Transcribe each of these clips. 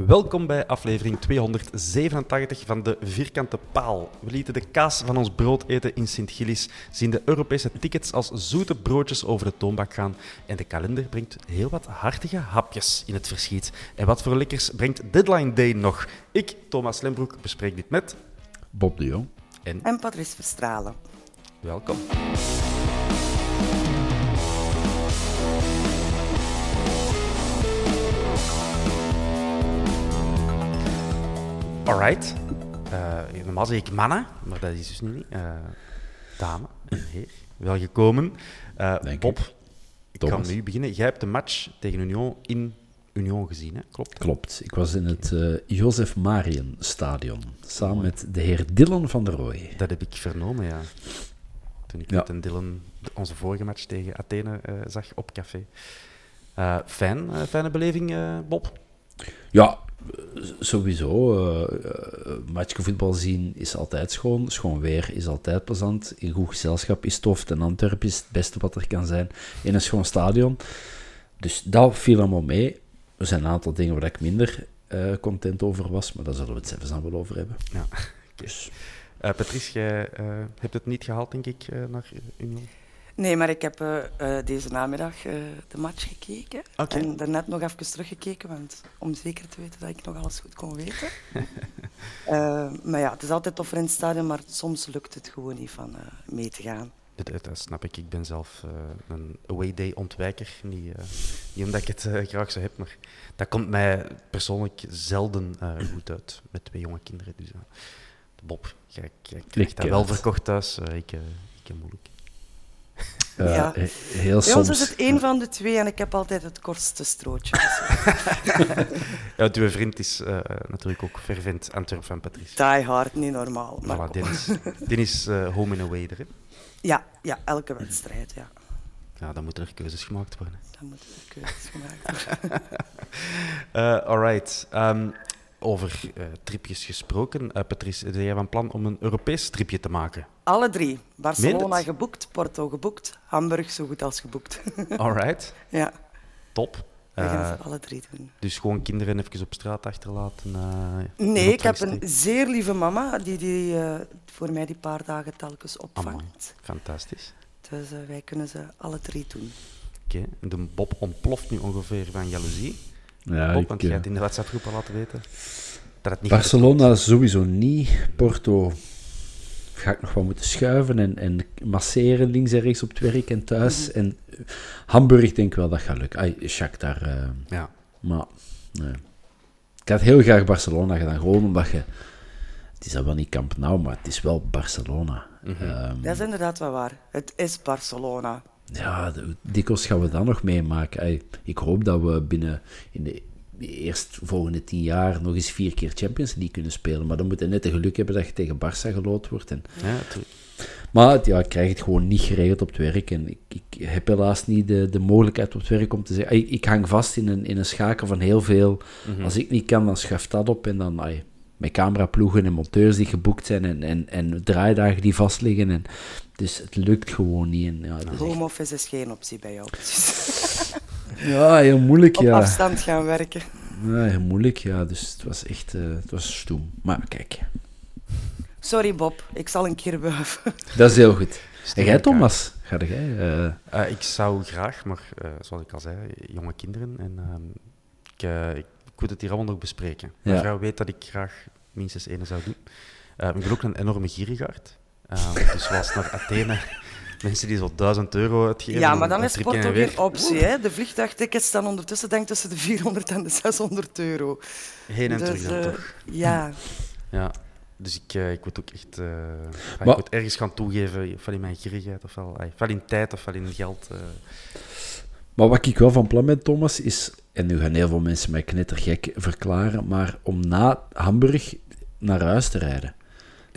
Welkom bij aflevering 287 van de Vierkante Paal. We lieten de kaas van ons brood eten in Sint-Gillis, zien de Europese tickets als zoete broodjes over de toonbank gaan en de kalender brengt heel wat hartige hapjes in het verschiet. En wat voor lekkers brengt Deadline Day nog? Ik, Thomas Lembroek, bespreek dit met... Bob de Jong. En En Patrice Verstralen. welkom. Alright. Eh, normaal zeg ik mannen, maar dat is dus nu niet. Eh, dame en heer, welgekomen. Eh, Dank u. Bob, ik kan nu beginnen. Jij hebt de match tegen Union in Union gezien, hè? klopt? Klopt. Ik was in het eh Jozef Marien Stadion. Samen met de heer Dylan van der Rooij. Dat heb ik vernomen, ja. Toen ik Ja. met een Dylan onze vorige match tegen Athene eh, zag op café. Eh, fijn, eh, fijne beleving, eh, Bob. Ja, eh, sowieso. eh eh, matchje voetbal zien is altijd schoon. Schoon weer is altijd plezant. In goed gezelschap is tof. En Antwerpen is het beste wat er kan zijn. In een schoon stadion. Dus dat viel allemaal mee. Er zijn een aantal dingen waar ik minder eh, content over was. Maar daar zullen we het zelfs dan wel over hebben. Ja. Dus, Eh, Patrice, jij eh, hebt het niet gehaald, denk ik, eh, naar Union. Nee, maar ik heb eh, eh, deze namiddag eh, de match gekeken. Oké. En daarnet nog even teruggekeken, want om zeker te weten dat ik nog alles goed kon weten. Eh, maar ja, het is altijd tof in het stadion, maar soms lukt het gewoon niet van eh, mee te gaan. Dat, snap ik. Ik ben zelf eh, een away day ontwijker. Niet, eh, niet omdat ik het eh, graag zo heb, maar dat komt mij persoonlijk zelden eh, goed uit met twee jonge kinderen. Dus, Bob, jij, krijgt dat wel verkocht thuis. ik, eh, ik heb moeilijk. Eh, Ja. he- heel Bij soms... ons is het één van de twee en ik heb altijd het kortste strootje. Ja, uw vriend is eh, natuurlijk ook fervent Antwerp van Patrice. die hard, niet normaal. Maar Voilà. Dennis, Dennis eh, home and away er. hè. ja, ja, elke wedstrijd, ja. Ja, dan moeten er keuzes gemaakt worden. Dan moeten er keuzes gemaakt worden. Eh alright. Ehm, over eh, tripjes gesproken. Eh, Patrice, ben jij van plan om een Europees tripje te maken? Alle drie. Barcelona geboekt, Porto geboekt, Hamburg zo goed als geboekt. Alright, ja, top. we gaan Eh, ze alle drie doen. dus gewoon kinderen even op straat achterlaten? eh, Nee, ik heb een zeer lieve mama die, die eh, voor mij die paar dagen telkens Amai, opvangt. fantastisch. Dus eh, wij kunnen ze alle drie doen. Oké, de Bob ontploft nu ongeveer van jaloezie. Ja, Bob, want jij eh, hebt in de WhatsApp-groep al laten weten dat het niet Barcelona sowieso niet. Porto ga ik nog wel moeten schuiven en, en masseren links en rechts op het werk en thuis. Mhm. En eh, Hamburg denk ik wel dat gaat lukken. Ai, Shakhtar. eh, Ja, maar nee. Ik had heel graag Barcelona gedaan, gewoon omdat je... Het is dan wel niet Camp Nou, maar het is wel Barcelona. Mhm. Ehm, Dat is inderdaad wel waar. Het is Barcelona. Ja, dikwijls gaan we dat nog meemaken. Ik hoop dat we binnen in de eerst volgende tien jaar nog eens vier keer Champions League kunnen spelen. Maar dan moet je net de geluk hebben dat je tegen Barça gelood wordt. En, ja. Maar ja, ik krijg het gewoon niet geregeld op het werk. En ik, ik heb helaas niet de, de mogelijkheid op het werk om te zeggen... Ik, ik hang vast in een, in een schakel van heel veel. Als ik niet kan, dan schuift dat op. En dan met cameraploegen en monteurs die geboekt zijn. En, en, en draaidagen die vastliggen. En, dus het lukt gewoon niet. En, ja, echt- Home office is geen optie bij jou. Ja, heel moeilijk, op ja. afstand gaan werken. ja. Heel moeilijk, ja. Dus het was echt... eh, het was stoem. Maar kijk, Sorry Bob, ik zal een keer wuiven. dat is heel goed. En jij. Thomas? Ga jij? eh, Eh, ik zou graag, maar eh, zoals ik al zei, jonge kinderen. En ehm, ik, eh, ik, ik moet het hier allemaal nog bespreken. Mijn vrouw weet dat ik graag minstens één zou doen. Eh, ik ben ook een enorme gierigaard. Ehm, dus zoals naar Athene, mensen die zo 1000 euro uitgeven. Ja, maar dan is sport ook weer. optie. Hè? De vliegtuigtickets staan ondertussen denk tussen de 400 en de 600 euro. Heen en Dus, terug dan eh, toch. Ja, Ja. Dus ik, eh, ik moet ook echt eh, Maar- ik moet ergens gaan toegeven, ofwel in mijn gierigheid, ofwel, ofwel in tijd, ofwel in geld. Maar wat ik wel van plan ben, Thomas, is... En nu gaan heel veel mensen mij knettergek verklaren, maar om na Hamburg naar huis te rijden.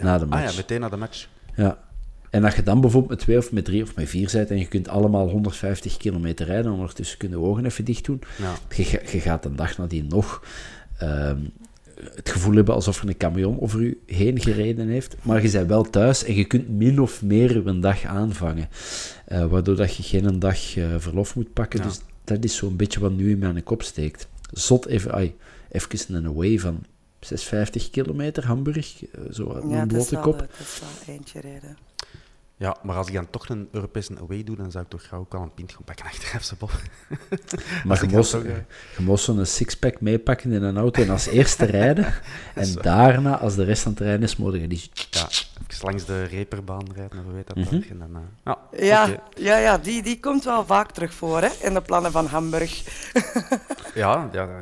Na de Ah match. ja, meteen na de match. Ja. En dat je dan bijvoorbeeld met twee of met drie of met vier bent en je kunt allemaal 150 kilometer rijden, ondertussen kunnen we ogen even dicht doen. Ja. Je, ga- je gaat een dag nadien nog ehm, het gevoel hebben alsof er een camion over u heen gereden heeft, maar je bent wel thuis en je kunt min of meer een dag aanvangen, Eh, waardoor dat je geen dag eh, verlof moet pakken. Ja. Dus dat is zo'n beetje wat nu in mijn kop steekt. Zot even, ai, even een away van 650 kilometer, Hamburg, eh, zo uit ja blote kop. eh, is wel eentje rijden. Ja, maar als ik dan toch een Europese away doe, dan zou ik toch gauw ook al een pint gaan pakken achteraf, ze Bob. Maar je ik moest, dan toch, eh, je moest zo'n sixpack meepakken in een auto en als eerste rijden. En daarna, als de rest aan het rijden is, moet je die... Ja, langs de reperbaan rijden, en we weten dat daar. En dan, eh, ja, Ja, ja, ja die, die komt wel vaak terug voor hè, in de plannen van Hamburg. ja, ja, ja,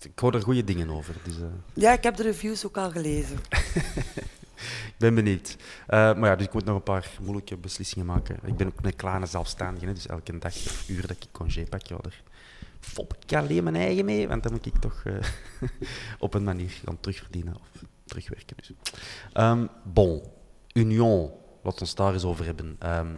ik hoor er goede dingen over. Dus, eh, Ja, ik heb de reviews ook al gelezen. ik ben benieuwd. Eh, maar ja, dus ik moet nog een paar moeilijke beslissingen maken. Ik ben ook een kleine zelfstandige, hè, dus elke dag of uur dat ik congé pak, ja, daar fop ik alleen mijn eigen mee, want dan moet ik toch eh, op een manier gaan terugverdienen of terugwerken. Dus. Ehm, bon, Union, laten we ons daar eens over hebben. Ehm,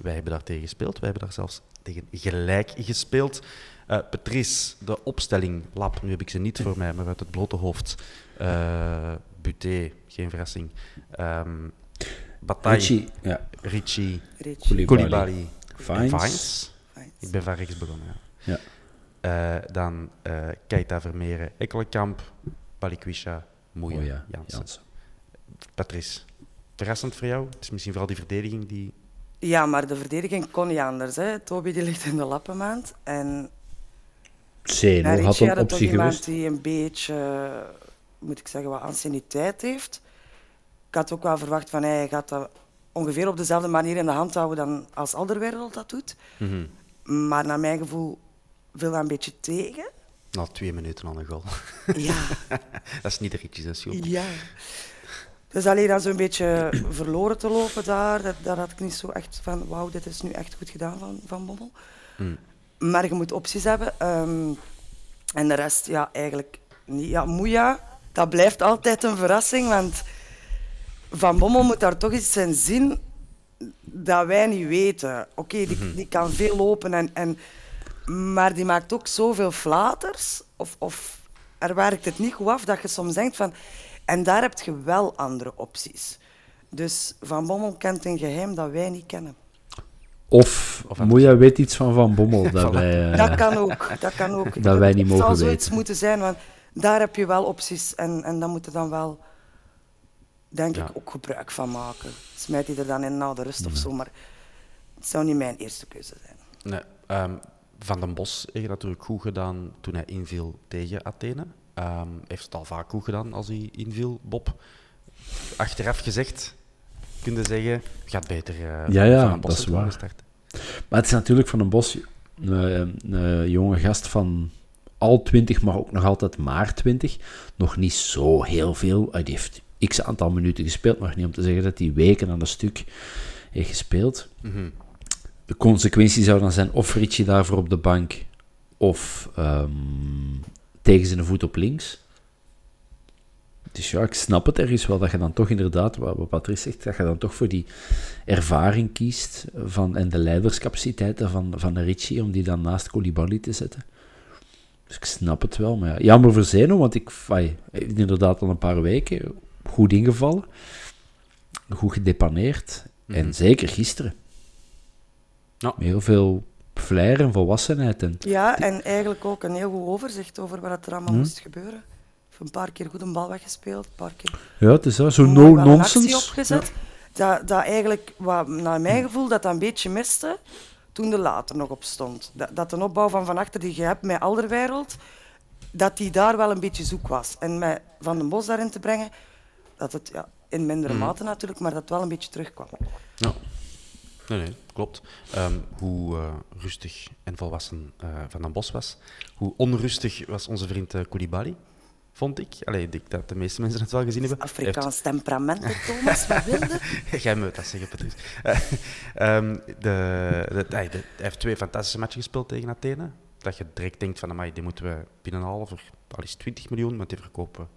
wij hebben daar tegen gespeeld, wij hebben daar zelfs tegen gelijk gespeeld. Eh, Patrice, de opstelling, lap, nu heb ik ze niet voor mij, maar uit het blote hoofd. Eh Buté, geen verrassing. Ehm Bataille, Richie, ja. Ricci, Richie. Koulibaly. Vines. Ik ben van rechts begonnen, ja. Ja. Eh, dan eh Keita Vermeeren, Ekkelenkamp, Balikwisha, Moeja, Oh ja, Jansen. Jansen. Patrice, verrassend voor jou? Het is misschien vooral die verdediging die... Ja, maar de verdediging kon niet anders. Hè. Toby die ligt in de lappenmaand. En Zeno had toch optie iemand geweest. die een beetje, moet ik zeggen, wat anciëniteit heeft. Ik had ook wel verwacht van hij gaat dat ongeveer op dezelfde manier in de hand houden dan als Alderweireld dat doet. Mhm. Maar naar mijn gevoel viel dat een beetje tegen. Na twee minuten aan een goal. Ja, dat is niet de Ricci zijn schuld. ja. Dus alleen dan zo'n beetje verloren te lopen daar, dat, daar had ik niet zo echt van, wauw, dit is nu echt goed gedaan van, van Bommel. Mm. Maar je moet opties hebben. ehm, en de rest, ja, eigenlijk niet. Ja, Moeja, dat blijft altijd een verrassing, want Van Bommel moet daar toch iets in zien dat wij niet weten. Oké, die, die kan veel lopen, en, en, maar die maakt ook zoveel flaters. Of, of er werkt het niet goed af dat je soms denkt van... En daar heb je wel andere opties. Dus Van Bommel kent een geheim dat wij niet kennen. Of, Of Moeja weet iets van Van Bommel dat wij... eh, Dat kan ook. Dat, kan ook. Dat wij niet Het mogen zal zoiets weten. moeten zijn, want daar heb je wel opties en, en daar moet je dan wel, denk Ja. ik, ook gebruik van maken. Smijt die er dan in na de rust of zo, maar het zou niet mijn eerste keuze zijn. Nee, ehm, Van den Bos heeft natuurlijk goed gedaan toen hij inviel tegen Athene. Ehm heeft het al vaak goed gedaan als hij inviel, Bob. Achteraf gezegd, kun je zeggen, gaat beter eh Ja, ja, Van dat is waar. Maar het is natuurlijk van een bos een, een jonge gast van al 20, maar ook nog altijd maar 20. Nog niet zo heel veel. Hij heeft x aantal minuten gespeeld, maar niet om te zeggen dat hij weken aan een stuk heeft gespeeld. Mhm. De consequentie zou dan zijn of Richie daarvoor op de bank of ehm, tegen zijn voet op links. dus ja, ik snap het ergens wel dat je dan toch inderdaad, wat, Patrice zegt, dat je dan toch voor die ervaring kiest van, en de leiderscapaciteiten van, van de Ritchie om die dan naast Koulibaly te zetten. Dus ik snap het wel, maar ja, jammer voor Zeno, want ik ai, inderdaad al een paar weken goed ingevallen, goed gedepaneerd en Mhm. zeker gisteren. Ja. Heel veel flair en volwassenheid. En, Ja, en eigenlijk ook een heel goed overzicht over wat er allemaal Hm. moest gebeuren. Heeft een paar keer goed een bal weggespeeld, een paar keer ja, het is dat, zo actie no-nonsense. opgezet. Dat, dat eigenlijk, wat, naar mijn gevoel, dat dat een beetje miste toen de later nog op stond. Dat, dat de opbouw van Van Achter die je hebt met Alderwereld, dat die daar wel een beetje zoek was. En met Van den Bos daarin te brengen, dat het ja, in mindere Hm. mate natuurlijk, maar dat het wel een beetje terugkwam. Ja. Nee, nee, klopt. Ehm, hoe eh, rustig en volwassen eh, Van den Bos was. Hoe onrustig was onze vriend eh, Koulibaly, vond ik. Allee, ik denk dat de meeste mensen het wel gezien hebben. Heeft- Afrikaans temperament, Thomas, wat wilde? Jij moet dat zeggen, Patrice. Eh, ehm, de, de, hij- de- hij heeft twee fantastische matchen gespeeld tegen Athene. Dat je direct denkt van, amai, die moeten we binnenhalen voor al is 20 miljoen, want die verkopen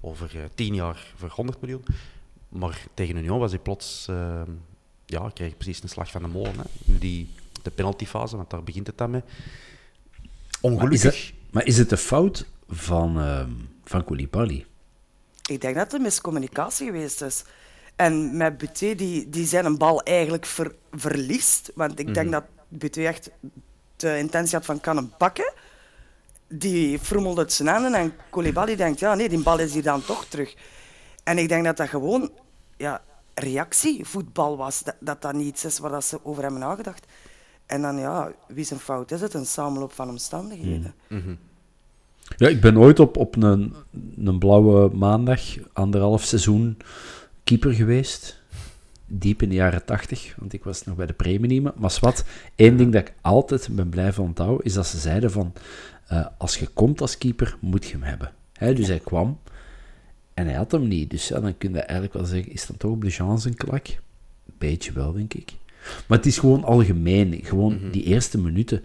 over eh, 10 jaar voor 100 miljoen. Maar tegen Union was hij plots, ehm, ja, kreeg precies een slag van de molen. Hè. Nu Die, de penaltyfase, want daar begint het dan mee. Maar is, Ongelukkig. het, maar is het de fout van, ehm van Koulibaly? Ik denk dat het een miscommunicatie geweest is. En met Buté, die, die zijn een bal eigenlijk ver- verliest. Want ik denk dat Buté echt de intentie had van kan hem pakken. Die frommelde het zijn handen en Koulibaly denkt, ja nee, die bal is hier dan toch terug. En ik denk dat dat gewoon ja, reactievoetbal was. Dat, dat dat niet iets is waar dat ze over hebben nagedacht. En dan, ja, wie zijn fout is het? Een samenloop van omstandigheden. Ja, ik ben ooit op, op een, een blauwe maandag, anderhalf seizoen, keeper geweest. Diep in de jaren tachtig, want ik was nog bij de Preminium. Maar wat, één ding dat ik altijd ben blijven onthouden, is dat ze zeiden van, eh, als je komt als keeper, moet je hem hebben. Hè, dus hij kwam en hij had hem niet. Dus ja, dan kun je eigenlijk wel zeggen, is dat toch op de chance een klak? Beetje wel, denk ik. Maar het is gewoon algemeen. Gewoon die eerste minuten.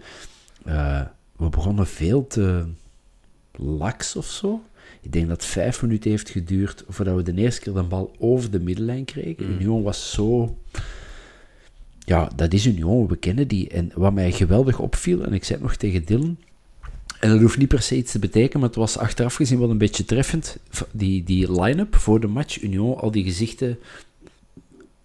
eh, we begonnen veel te laks of zo. Ik denk dat het vijf minuten heeft geduurd voordat we de eerste keer de bal over de middenlijn kregen. Union was zo... Ja, dat is Union, we kennen die. En wat mij geweldig opviel, en ik zei het nog tegen Dylan, en dat hoeft niet per se iets te betekenen, maar het was achteraf gezien wel een beetje treffend. Die, die line-up voor de match, Union, al die gezichten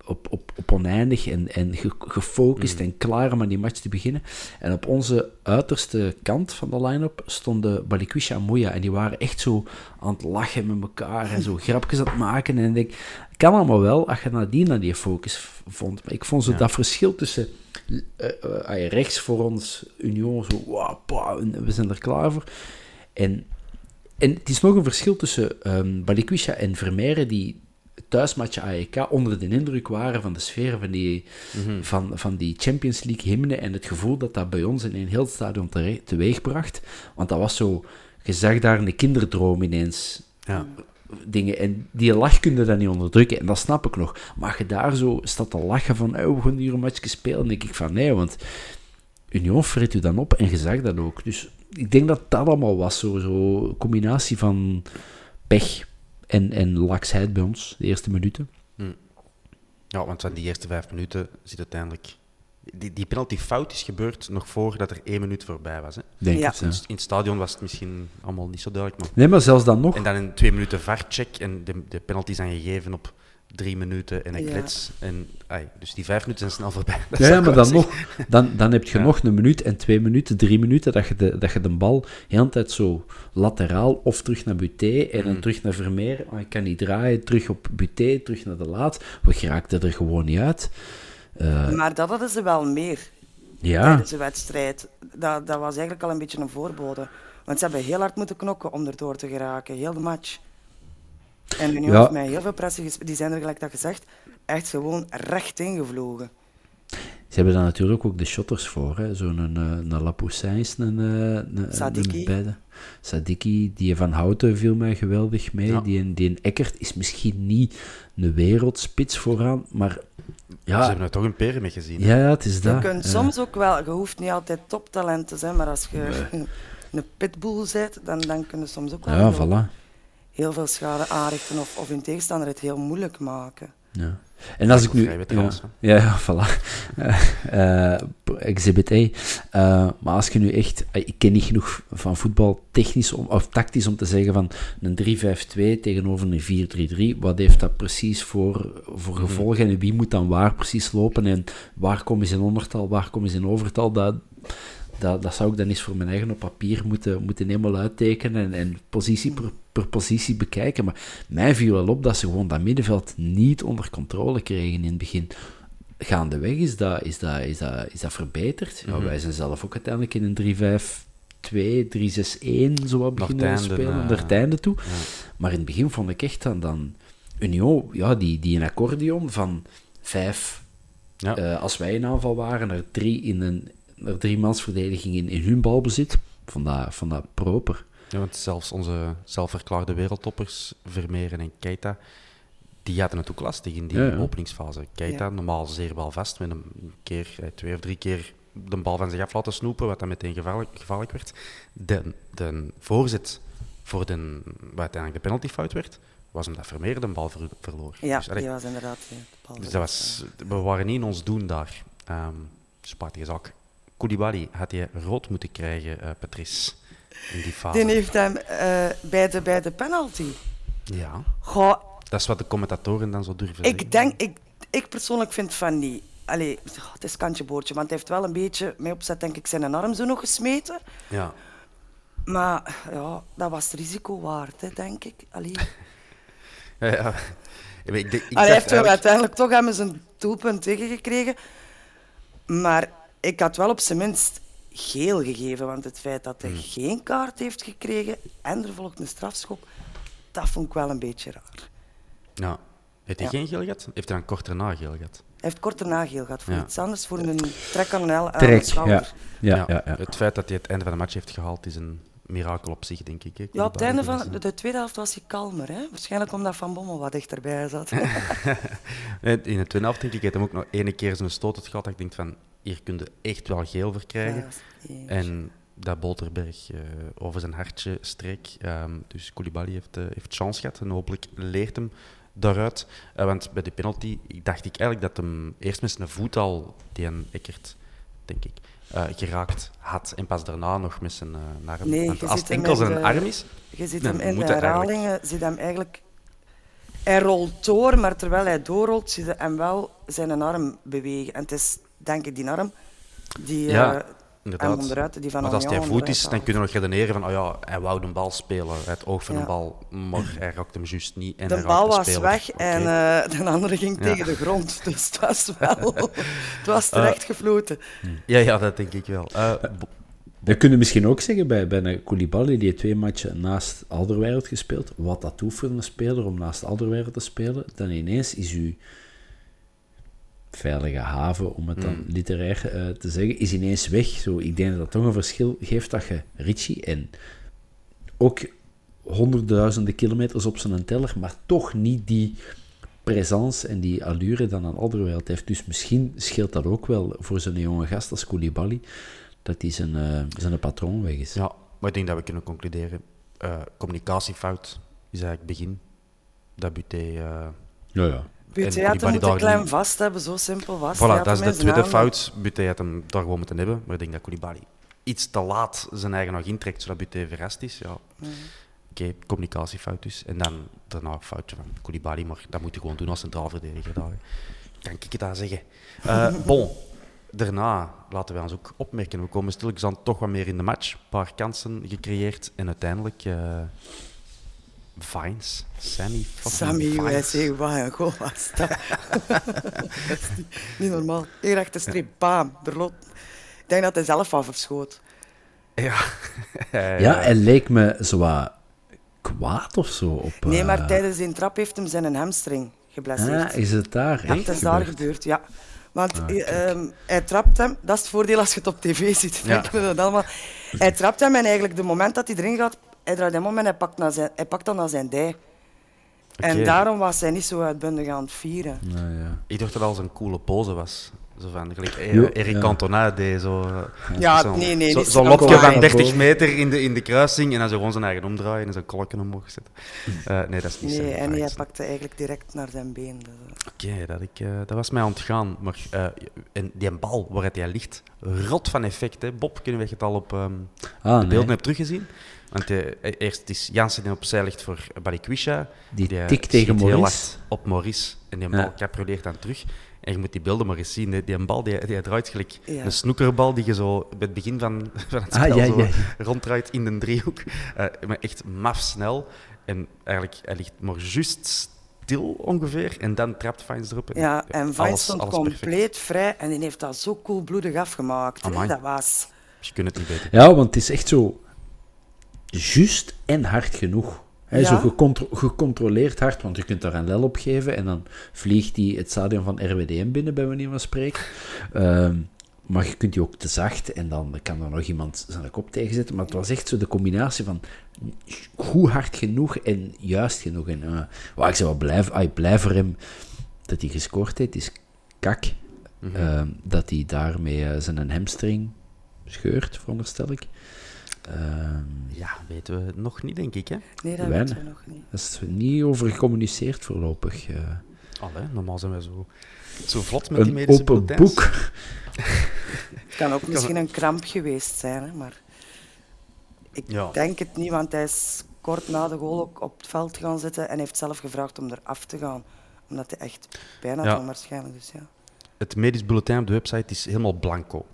op, op, op oneindig en, en ge- gefocust en klaar om aan die match te beginnen. En op onze uiterste kant van de line-up stonden Balikwisha en Moya. En die waren echt zo aan het lachen met elkaar en zo grapjes aan het maken. En ik denk, kan allemaal wel als je nadien naar die focus vond. Maar ik vond zo dat verschil tussen rechts voor ons, Union, zo, wow, we zijn er klaar voor. En, en het is nog een verschil tussen ehm Balikwisha en Vermeeren, die thuismatje AEK onder de indruk waren van de sfeer van die, van, van die Champions League hymne en het gevoel dat dat bij ons in een heel stadion tere- teweegbracht. Want dat was zo, je zag daar een kinderdroom ineens Ja. Dingen. En die lach kun je dan niet onderdrukken. En dat snap ik nog. Maar je daar zo staat te lachen van, oh, we gaan hier een matchje spelen, denk ik van, nee, want Union vreet u dan op en je zag dat ook. Dus ik denk dat dat allemaal was, zo, zo combinatie van pech en, en laksheid bij ons, de eerste minuten. Ja, want van die eerste vijf minuten zit uiteindelijk... Die, die penalty-fout is gebeurd nog voordat er één minuut voorbij was. Hè. Denk Ja. het, ja. In, in het stadion was het misschien allemaal niet zo duidelijk, maar... Nee, maar zelfs dan nog. En dan een twee minuten VAR-check en de, de penalty zijn gegeven op drie minuten en een Ja. klets. En, ai, dus die vijf minuten zijn snel voorbij. Dat Ja, maar dan zeggen. nog, dan, dan heb je Ja. nog een minuut en twee minuten, drie minuten, dat je de, dat je de bal de hele tijd zo lateraal of terug naar Buté en dan terug naar Vermeer. Maar ik kan niet draaien, terug op Buté, terug naar de laat. We geraakten er gewoon niet uit. Eh, Maar dat hadden ze wel meer ja, tijdens de wedstrijd. Dat, dat was eigenlijk al een beetje een voorbode. Want ze hebben heel hard moeten knokken om erdoor te geraken, heel de match. En Union Ja. heeft mij heel veel pressie gespeeld. Die zijn er, gelijk dat gezegd, echt gewoon recht ingevlogen. ze hebben daar natuurlijk ook de shotters voor. Zo'n een, eh, een Lapoussin, een, eh, een, een. Sadiki, die van Houten viel mij geweldig mee. Ja. Die, een- die een Eckert is misschien niet een wereldspits vooraan, maar Ze ja, hebben er toch een peren mee gezien. hè. ja, ja, het is Je dat. kunt Eh, soms ook wel, je hoeft niet altijd toptalent te zijn, maar als je een pitbull bent, dan, dan kun je soms ook wel Ja, heel, voilà. heel veel schade aanrichten of, of hun tegenstander het heel moeilijk maken. Ja. En als ik nu... Ja, ja, ja, voilà. Eh, eh, exhibit A. Eh, maar als je nu echt... Ik ken niet genoeg van voetbal technisch om, of tactisch om te zeggen van een 3-5-2 tegenover een 4-3-3. Wat heeft dat precies voor, voor Mhm. gevolgen en wie moet dan waar precies lopen en waar komen ze in ondertal, waar komen ze in overtal? Dat, dat, dat zou ik dan eens voor mijn eigen op papier moeten, moeten helemaal uittekenen en, en positie per, per positie bekijken. Maar mij viel wel op dat ze gewoon dat middenveld niet onder controle kregen in het begin. Gaandeweg is dat, is dat, is dat, is dat verbeterd. Ja, wij zijn zelf ook uiteindelijk in een 3-5-2, 3-6-1 zo wat beginnen te spelen, eh, naar het einde toe. Maar in het begin vond ik echt dan, dan Union, ja, die, die een accordeon van vijf Ja. eh, als wij in aanval waren, naar drie, in een, naar drie mansverdediging in, in hun balbezit. Van dat, van dat proper. Ja, want zelfs onze zelfverklaarde wereldtoppers, Vermeeren en Keita, die hadden het ook lastig in die Ja, ja. openingsfase. Keita, Ja. normaal zeer balvast, met een keer, eh, twee of drie keer de bal van zich af laten snoepen, wat dan meteen gevaarlijk, gevaarlijk werd. De, de voorzet voor de, wat uiteindelijk de penaltyfout werd, was omdat Vermeer de bal ver- verloor. Ja, dus, allee, die was inderdaad eh, de bal. dus dat was, we waren niet in ons doen daar. Ehm spijtige zaak. Koulibaly had hij rood moeten krijgen, eh, Patrice, in die fase. Die heeft hem eh, bij, de, bij de penalty. Ja, Goh, dat is wat de commentatoren dan zo durven zeggen. ik denk, ik, ik persoonlijk vind van niet. Allee, het is kantje boordje, want hij heeft wel een beetje, met opzet denk ik, zijn arm zo nog gesmeten. Ja. Maar ja, dat was het risico waard, hè, denk ik. Allee. Ja, ja. Ik, ik, ik Allee, hij heeft wel uiteindelijk toch hebben zijn doelpunt tegengekregen. Maar ik had wel op zijn minst geel gegeven, want het feit dat Hmm. hij geen kaart heeft gekregen en er volgt een strafschop, dat vond ik wel een beetje raar. Ja. Heeft hij Ja. geen geel gehad? Heeft hij dan kort daarna geel gehad? Hij heeft kort daarna geel gehad voor Ja. iets anders, voor een trek aan een, aan een Trek, schouder. ja. Ja, ja, ja. Het feit dat hij het einde van de match heeft gehaald is een mirakel op zich, denk ik. Ja, op het einde van de, de tweede helft was hij kalmer. Hè? Waarschijnlijk omdat Van Bommel wat dichterbij zat. In de tweede helft denk ik, heeft hem ook nog ene keer zijn stoot het gehad. dat Ik denk van, hier kun je echt wel geel voor krijgen. Ja. En dat Bolterberg eh, over zijn hartje streek. Ehm, dus Koulibaly heeft, eh, heeft chance gehad en hopelijk leert hem daaruit. Eh, want bij de penalty dacht ik eigenlijk dat hem eerst met zijn voet al die een Eckert, denk ik, geraakt had. En pas daarna nog met zijn arm. Nee, want als het enkel zijn de- arm is, Je ziet hem in de hij eigenlijk- herhalingen, ziet hem eigenlijk... Hij rolt door, maar terwijl hij doorrolt, zie je hem wel zijn arm bewegen. En het is, denk ik, die arm die Ja, eh, inderdaad. onderuit, die van Want als hij voet onderuit is, dan kunnen we nog redeneren van, oh ja, hij wou de bal spelen. Het oog van Ja. de bal, maar hij raakte hem juist niet. En De hij bal was weg en eh, de andere ging Ja. tegen de grond. Dus het was wel... het was terecht gefloten. Ja, ja, dat denk ik wel. Eh, bo- Dat kun je misschien ook zeggen bij, bij een Koulibaly, die twee matchen naast Alderweireld gespeeld. Wat dat doet voor een speler om naast Alderweireld te spelen, dan ineens is uw veilige haven, om het dan Hmm. literair eh, te zeggen, is ineens weg. Zo, ik denk dat dat toch een verschil geeft dat je Richie en ook honderdduizenden kilometers op zijn teller, maar toch niet die presence en die allure dan aan Alderweireld heeft. Dus misschien scheelt dat ook wel voor zo'n jonge gast als Koulibaly, dat hij zijn, eh, zijn patroon weg is. Ja, maar ik denk dat we kunnen concluderen. eh, communicatiefout is eigenlijk het begin. Dat Buté... Ja, ja. Buté En had hem Koulibaly moeten daar klein vast hebben, zo simpel was voilà, dat is de tweede fout. Buté had hem daar gewoon moeten hebben. Maar ik denk dat Koulibaly iets te laat zijn eigen nog intrekt, zodat Buté verrast is. Ja. Mhm. Oké, communicatiefout dus. En dan daarna een foutje van Koulibaly, maar dat moet je gewoon doen als centraal verdediger. Daar. Kan ik het daar zeggen? Eh, bon, daarna laten wij ons ook opmerken. We komen stilletjes aan toch wat meer in de match. Een paar kansen gecreëerd en uiteindelijk... eh Vines. Sammy fucking Sammy, Vines. wij zeggen, wat een goal was dat. dat is niet, niet normaal. Hier achter streep, bam, berlot. Ik denk dat hij zelf van verschoot. Ja. Ja, hij leek me zo kwaad of zo. Op, Nee, maar eh, tijdens die trap heeft hem zijn hamstring geblesseerd. Ah, is het daar Ja, echt het is daar gebeurd? gebeurd, ja. Want Ah, eh, ehm, hij trapt hem, dat is het voordeel als je het op tv ziet. Ja. dat allemaal. Hij trapt hem en eigenlijk de moment dat hij erin gaat, hij draait hem om en hij pakt, naar zijn, hij pakt dan naar zijn dij. En daarom was hij niet zo uitbundig aan het vieren. Nou, ja. Ik dacht dat het al een coole pose was. Zo van, gelijk eh, Ja, Eric ja. Cantona deed zo... eh, Ja, zo'n- nee, nee, zo- Zo'n zo lopje van 30 Boven. meter in de, in de kruising en dan zo gewoon zijn eigen omdraaien en zo'n kolken omhoog zetten. Eh, nee, dat is niet Nee, zijn en hij pakte eigenlijk direct naar zijn been. Dus. Oké, dat, ik, eh, dat was mij ontgaan. Maar eh, en die bal waar hij ligt, rot van effect. Hè. Bob, kunnen we het al op ehm, Ah, de nee. beelden hebben teruggezien? Want eh, eerst is Jansen die opzij ligt voor Balikwisha. Die eh, tik tegen Maurice. hard op Maurice. En die Ja. bal caproleert dan terug. En je moet die beelden maar eens zien. hè. Die bal die, die draait gelijk Ja. een snoekerbal die je zo bij het begin van, van het Ah, spel ja, zo ja, ronddraait in de driehoek. Eh, maar echt maf snel. En eigenlijk, hij ligt maar juist stil ongeveer. En dan trapt Vines erop. Ja, en Vines alles- stond alles compleet perfect. vrij en die heeft dat zo koelbloedig afgemaakt. hè. Dat was... Je kunt het niet beter. Ja, want het is echt zo juist en hard genoeg. Ja. Zo gecontro- gecontroleerd hard, want je kunt daar een lel op geven en dan vliegt die het stadion van RWDM binnen, bij manier van spreken. Ehm, maar je kunt die ook te zacht en dan kan er nog iemand zijn kop tegen zetten. Maar het was echt zo de combinatie van goed hard genoeg en juist genoeg. En, eh, waar ik zei wel blij, ah, ik blij voor hem dat hij gescoord heeft, is kak. Ehm, dat hij daarmee eh, zijn hamstring scheurt, veronderstel ik. Ehm, Ja, weten we nog niet, denk ik. Hè? Nee, dat Weinig. weten we nog niet. dat is niet over gecommuniceerd voorlopig. eh. Allee, normaal zijn wij zo, zo vlot met die medische open bulletins. boek. Het kan ook misschien een kramp geweest zijn, hè, maar ik Ja. denk het niet, want hij is kort na de goal ook op het veld gaan zitten en heeft zelf gevraagd om eraf te gaan. Omdat hij echt pijn had Ja. dan waarschijnlijk. Dus ja. Het medisch bulletin op de website is helemaal blanco.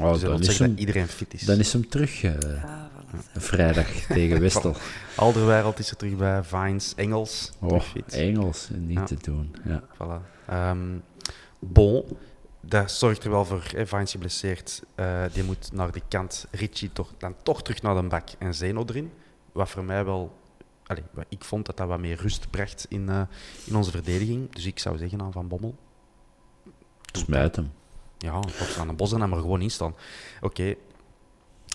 Oh, dus dan, is hem, dat iedereen fit is. dan is hem terug eh, Ja, voilà. vrijdag tegen Westel. Alderwereld is er terug bij, Vines, Engels, Oh. Engels, niet Ja. te doen. Ja. Voilà. Ehm, bon, dat zorgt er wel voor. Hè, Vines geblesseerd, eh, die moet naar de kant. Richie toch, dan toch terug naar de bak en Zeno erin. Wat voor mij wel... Allee, wat ik vond dat dat wat meer rust bracht in, eh, in onze verdediging. Dus ik zou zeggen aan Van Bommel. Smijt hem. Ja, aan de bos en maar gewoon in staan. Oké.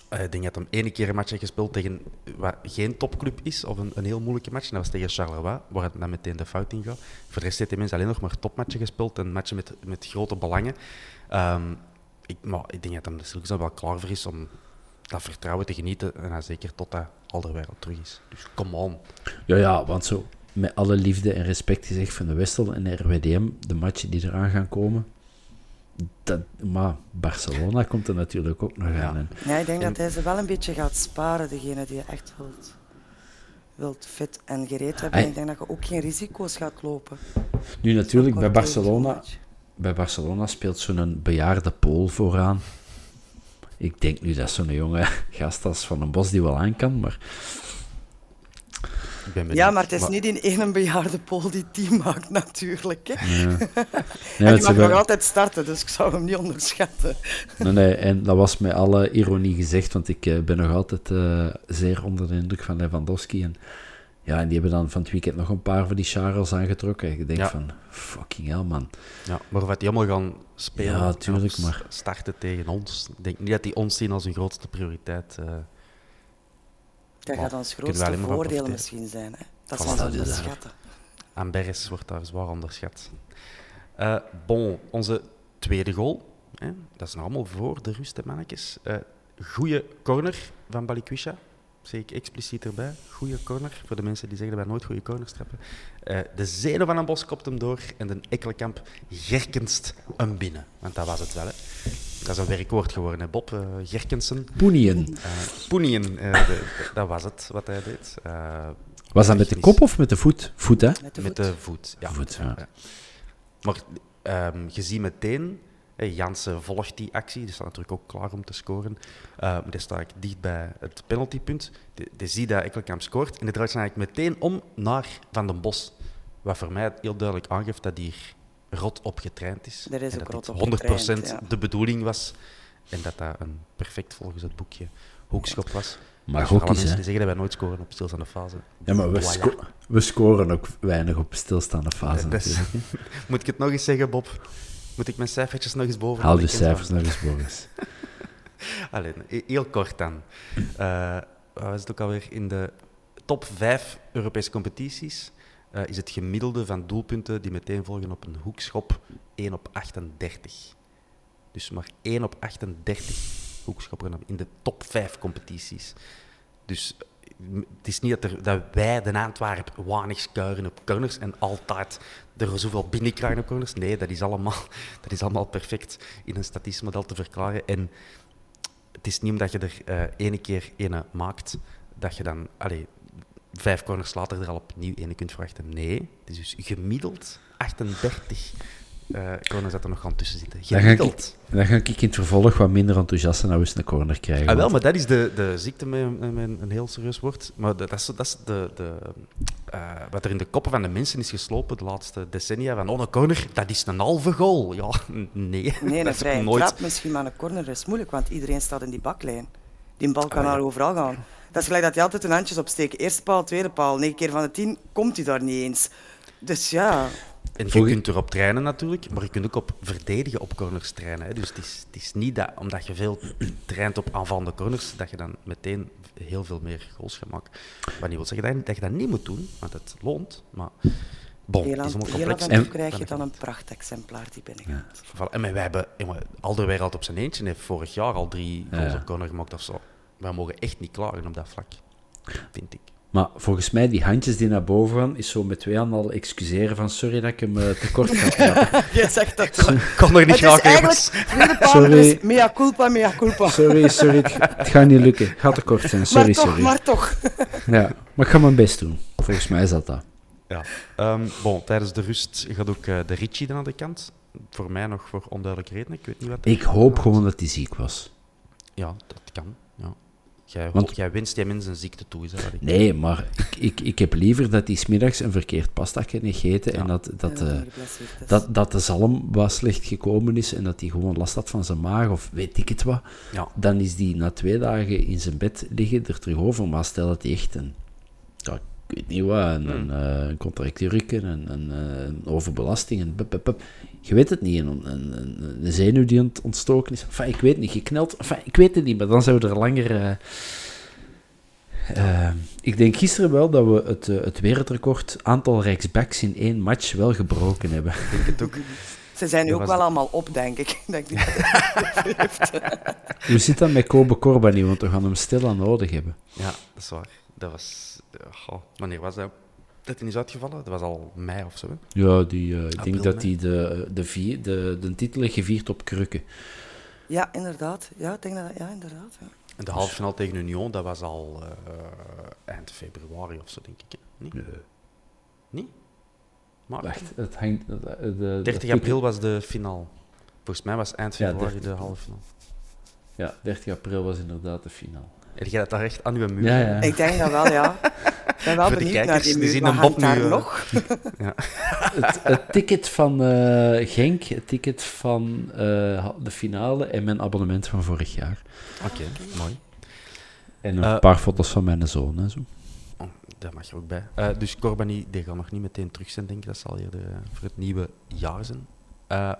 Eh, Ik denk dat hem ene keer een match heeft gespeeld tegen wat geen topclub is, of een, een heel moeilijke match. En dat was tegen Charleroi, waar het dan meteen de fout in gaat. Voor de rest heeft hij mensen alleen nog maar topmatchen gespeeld en matchen met, met grote belangen. Ehm, ik, maar ik denk dat hem er wel klaar voor is om dat vertrouwen te genieten. En zeker tot dat Alderweireld terug is. Dus come on. Ja, ja, want zo met alle liefde en respect gezegd van de Westel en de RWDM, de matchen die eraan gaan komen. Dat, maar Barcelona komt er natuurlijk ook nog Ja. aan. En, Ja, ik denk En- dat hij ze wel een beetje gaat sparen, degene die je echt wilt, wilt fit en gereed hebben. Hij- Ik denk dat je ook geen risico's gaat lopen. nu natuurlijk, bij Barcelona, bij Barcelona speelt zo'n bejaarde Pool vooraan. Ik denk nu dat zo'n jonge gast als Van den Bos die wel aan kan, maar Ik ben benieuwd. Ja, maar het is niet in één bejaarde pool die team maakt, natuurlijk. Hè. ja. en Nee, die het mag nog wel- altijd starten, dus ik zou hem niet onderschatten. Nee, nee, en dat was met alle ironie gezegd, want ik eh, ben nog altijd eh, zeer onder de indruk van Lewandowski. En, ja, en die hebben dan van het weekend nog een paar van die Charles aangetrokken. Ik denk Ja. van, fucking hell, man. Ja, maar wat die allemaal gaan spelen Ja, tuurlijk, maar- starten tegen ons. Ik denk niet dat die ons zien als hun grootste prioriteit. eh. Dat gaat ons grootste voordeel misschien zijn. Hè. Dat Voilà, is dat. onderschatten. Amberes wordt daar zwaar onderschat. Eh bon, onze tweede goal. Hè, dat is nog allemaal voor de rust, mannetjes. Eh goeie corner van Balikwisha. Zeg ik expliciet erbij. Goeie corner. Voor de mensen die zeggen dat wij nooit goede corners trappen. Eh, de Zeno van een bos kopt hem door. En de Ekkelenkamp gerkenst hem binnen. Want dat was het wel. Hè. Dat is een werkwoord geworden, hè, Bob. eh Gerkensen. Poenien. Eh Poenien, eh, de- dat was het wat hij deed. Eh, Was dat met de kop of met de voet? Voet, hè? Met de met voet. de voet. Ja. Voet, ja. Maar ehm, je ziet meteen, hè, Jansen volgt die actie, die staat natuurlijk ook klaar om te scoren. Eh, maar die staat dicht bij het penaltypunt. Die, die ziet dat Ekkelkamp scoort en die draait zich eigenlijk meteen om naar Van den Bos. Wat voor mij heel duidelijk aangeeft dat hij hier rot op getraind is. Er is en ook dat rot dit op 100% getraind, ja. de bedoeling was. En dat dat een perfect volgens het boekje hoekschop was. Maar ook mensen die zeggen dat wij nooit scoren op stilstaande fase. Ja, maar we, Voilà. sco- we scoren ook weinig op stilstaande fase. Is-. Moet ik het nog eens zeggen, Bob? Moet ik mijn cijfertjes nog eens boven? Haal ken cijfers ze nog eens, Boris. Alleen, he- heel kort dan. Eh wat was het ook alweer? In de top 5 Europese competities eh, is het gemiddelde van doelpunten die meteen volgen op een hoekschop 1 op 38. Dus maar 1 op 38 hoekschoppen in de top 5 competities. Dus het is niet dat, wij, de Antwerpen, weinig skuiren op corners en altijd er zoveel binnenkrijgen op corners. Nee, dat is allemaal, dat is allemaal perfect in een statistisch model te verklaren. En het is niet omdat je er uh, ene keer ene maakt, dat je dan allee, vijf corners later er al opnieuw ene kunt verwachten. Nee, het is dus gemiddeld 38 uh, corners dat er nog gaan tussen zitten. Gemiddeld. Dan ga, ik, dan ga ik in het vervolg wat minder enthousiast nou eens een corner krijgen. Ah, wel, maar dat is de, de ziekte met, met een heel serieus woord. Maar dat, is, dat is de, de, uh, wat er in de koppen van de mensen is geslopen de laatste decennia. Van, oh, een corner, dat is een halve goal. Ja, nee. Nee, een vrije nooit... trap misschien, maar een corner is moeilijk, want iedereen staat in die baklijn. Die bal kan ah, ja. naar overal gaan. Dat is gelijk dat je altijd een handjes opsteekt. Eerste paal, tweede paal. Negen keer van de tien komt hij daar niet eens. Dus ja... En je kunt erop trainen natuurlijk, maar je kunt ook op verdedigen op corners trainen. Hè. Dus het is, het is niet dat, omdat je veel traint op aanvallende corners, dat je dan meteen heel veel meer goals gaat maken. Wat niet wil zeggen dat je dat niet moet doen, want het loont. Maar bon, heel complex. En krijg je dan een prachtexemplaar die binnengaat. Ja. En wij hebben, Alderweireld op zijn eentje heeft vorig jaar al drie goals ja. op corner gemaakt of zo. Wij mogen echt niet klagen op dat vlak, vind ik. Maar volgens mij, die handjes die naar boven gaan, is zo met twee handen al excuseren van sorry dat ik hem uh, tekort ga Je zegt dat. Ik kon nog niet raken, eigenlijk sorry. mea culpa, mea culpa. Sorry, sorry, het, het gaat niet lukken. Het gaat tekort zijn, sorry, maar toch, sorry. Maar toch. Ja, maar ik ga mijn best doen. Volgens mij is dat dat. Ja. Um, bon, tijdens de rust gaat ook uh, de Ritchie dan aan de kant. Voor mij nog voor onduidelijke redenen. Ik weet niet wat. Ik hoop gewoon dat hij ziek was. Ja, dat kan. Ja. Jij, Want, jij winst jij mensen een ziekte toe, is dat ik Nee, maar ik, ik, ik heb liever dat hij smiddags een verkeerd pasta kan gegeten ja. en dat, dat, ja, uh, dat, dat de zalm wat slecht gekomen is en dat hij gewoon last had van zijn maag of weet ik het wat. Ja. Dan is die na twee dagen in zijn bed liggen er terug over. Maar stel dat hij echt een, ik weet niet wat, een, hmm. een, een contractuurke, een, een, een, overbelasting, een bup, bup, bup. Je weet het niet. Een, een, een zenuw die ontstoken is. Enfin, ik weet niet. Gekneld. Enfin, ik weet het niet. Maar dan zouden we er langer. Uh, uh, ik denk gisteren wel dat we het, uh, het wereldrecord aantal rechtsbacks in één match wel gebroken hebben. Ik denk het ook. Ze zijn nu ook wel allemaal op, denk ik. denk ik Hoe zit dat met Kobe Corbani? Want we gaan hem stilaan nodig hebben. Ja, dat is waar. Dat was... Oh, wanneer was dat? dat hij is uitgevallen? Dat was al mei of zo. Hè? Ja, die, uh, ik denk dat hij de, de, vier, de, de titel heeft gevierd op krukken. Ja, inderdaad. Ja, ik denk dat, ja, inderdaad. Ja. En de halve finale tegen Union, dat was al uh, eind februari of zo, denk ik. Niet? Nee. Niet? Maar Wacht, het hangt... De, de, 30 april was de finale. Volgens mij was eind februari ja, de halve finale. Ja, 30 april was inderdaad de finale. Heb jij dat daar echt aan uw muur? Ja, ja. Ik denk dat wel, ja. Ik ben wel Voor de benieuwd kijkers, naar die die zien muur. een daar nog? Ja. het, het ticket van eh, Genk, het ticket van eh, de finale en mijn abonnement van vorig jaar. Oké, mooi. En een Eh, paar foto's van mijn zoon en zo. Oh, daar mag je ook bij. Eh, dus Corbani, die gaat nog niet meteen terug zijn, denk ik. Dat zal eerder eh, voor het nieuwe jaar zijn. Eh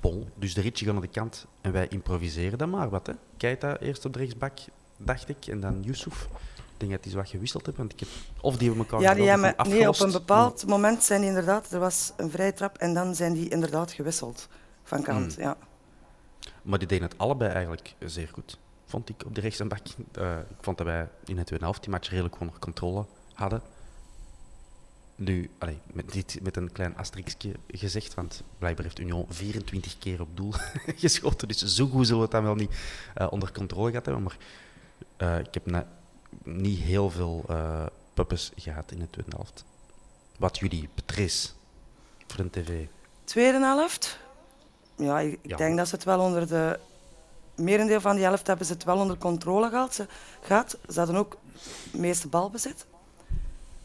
bon, dus de ritje gaat naar de kant en wij improviseren dan maar wat. Hè. Keita eerst op de rechtsbak, dacht ik, en dan Yusuf. Ik denk dat die zo wat gewisseld hebben, want ik heb... Of die hebben elkaar Ja, die hebben, nee, op een bepaald moment zijn die inderdaad... Er was een vrije trap en dan zijn die inderdaad gewisseld van kant. Hmm. Ja. Maar die deden het allebei eigenlijk zeer goed, vond ik, op de rechts en bak. Eh, ik vond dat wij in de tweede helft die match redelijk onder controle hadden. Nu, allee, met, dit, met een klein asterixje gezegd, want blijkbaar heeft Union 24 keer op doel geschoten, dus zo goed zullen we het dan wel niet eh, onder controle gehad hebben. Maar eh, ik heb na- niet heel veel puppes gehad in de tweede helft. Wat jullie betreft, voor de tv. Tweede helft? Ja, ik, ik Ja. denk dat ze het wel onder de... Merendeel van die helft hebben ze het wel onder controle gehad. Ze, gehad. ze hadden ook het meeste balbezit.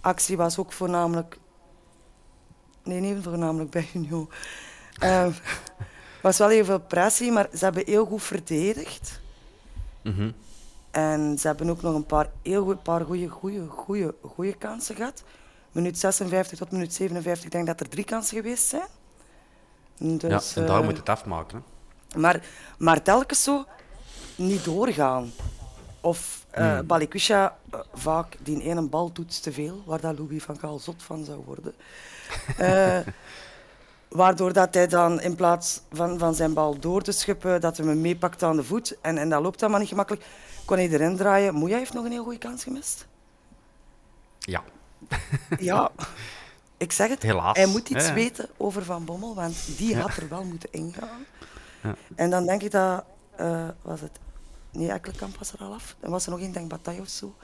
Actie was ook voornamelijk... Nee, niet voornamelijk bij Union. Er was wel heel veel pressie, maar ze hebben heel goed verdedigd. Mhm. En ze hebben ook nog een paar heel goed, paar goede, goede, goede, goede kansen gehad. Minuut 56 tot minuut 57, ik denk dat er drie kansen geweest zijn. Dus, ja, en daar eh, moet het afmaken. Hè. maar, maar telkens zo niet doorgaan. Of Balikwisha eh, vaak die ene bal doet te veel, waar dat Louis van Gaal zot van zou worden. Waardoor dat hij dan in plaats van, van zijn bal door te schuppen, dat hij hem meepakt aan de voet. En, en dat loopt allemaal niet gemakkelijk. Kon hij erin draaien. Moeja heeft nog een heel goede kans gemist. Ja. Ja, ik zeg het. Helaas. Hij moet iets Ja, weten over Van Bommel, want die had er wel moeten ingaan. Ja. En dan denk ik dat, eh, was het, nee, Ekkelenkamp was er al af. Dan was er nog één, denk Bataille of zo.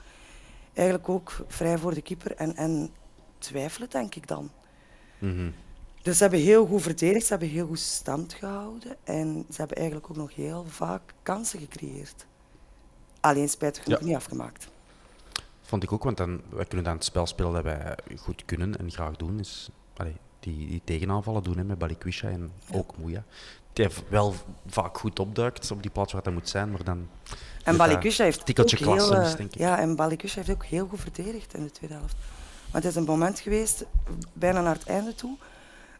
Eigenlijk ook vrij voor de keeper en, en twijfelen, denk ik dan. Mhm. Dus ze hebben heel goed verdedigd, ze hebben heel goed stand gehouden en ze hebben eigenlijk ook nog heel vaak kansen gecreëerd. Alleen spijtig genoeg Ja. niet afgemaakt. Vond ik ook, want dan, wij kunnen dan het spel spelen dat wij goed kunnen en graag doen. Is, allee, die, die tegenaanvallen doen hè, met Balikwisha en ook Moeja. Die heeft wel vaak goed opduikt op die plaats waar dat moet zijn, maar dan... En Balikwisha heeft, tikkeltje ook heel, eh, denk ik. ja, en Balikwisha heeft ook heel goed verdedigd in de tweede helft. Maar het is een moment geweest, bijna naar het einde toe,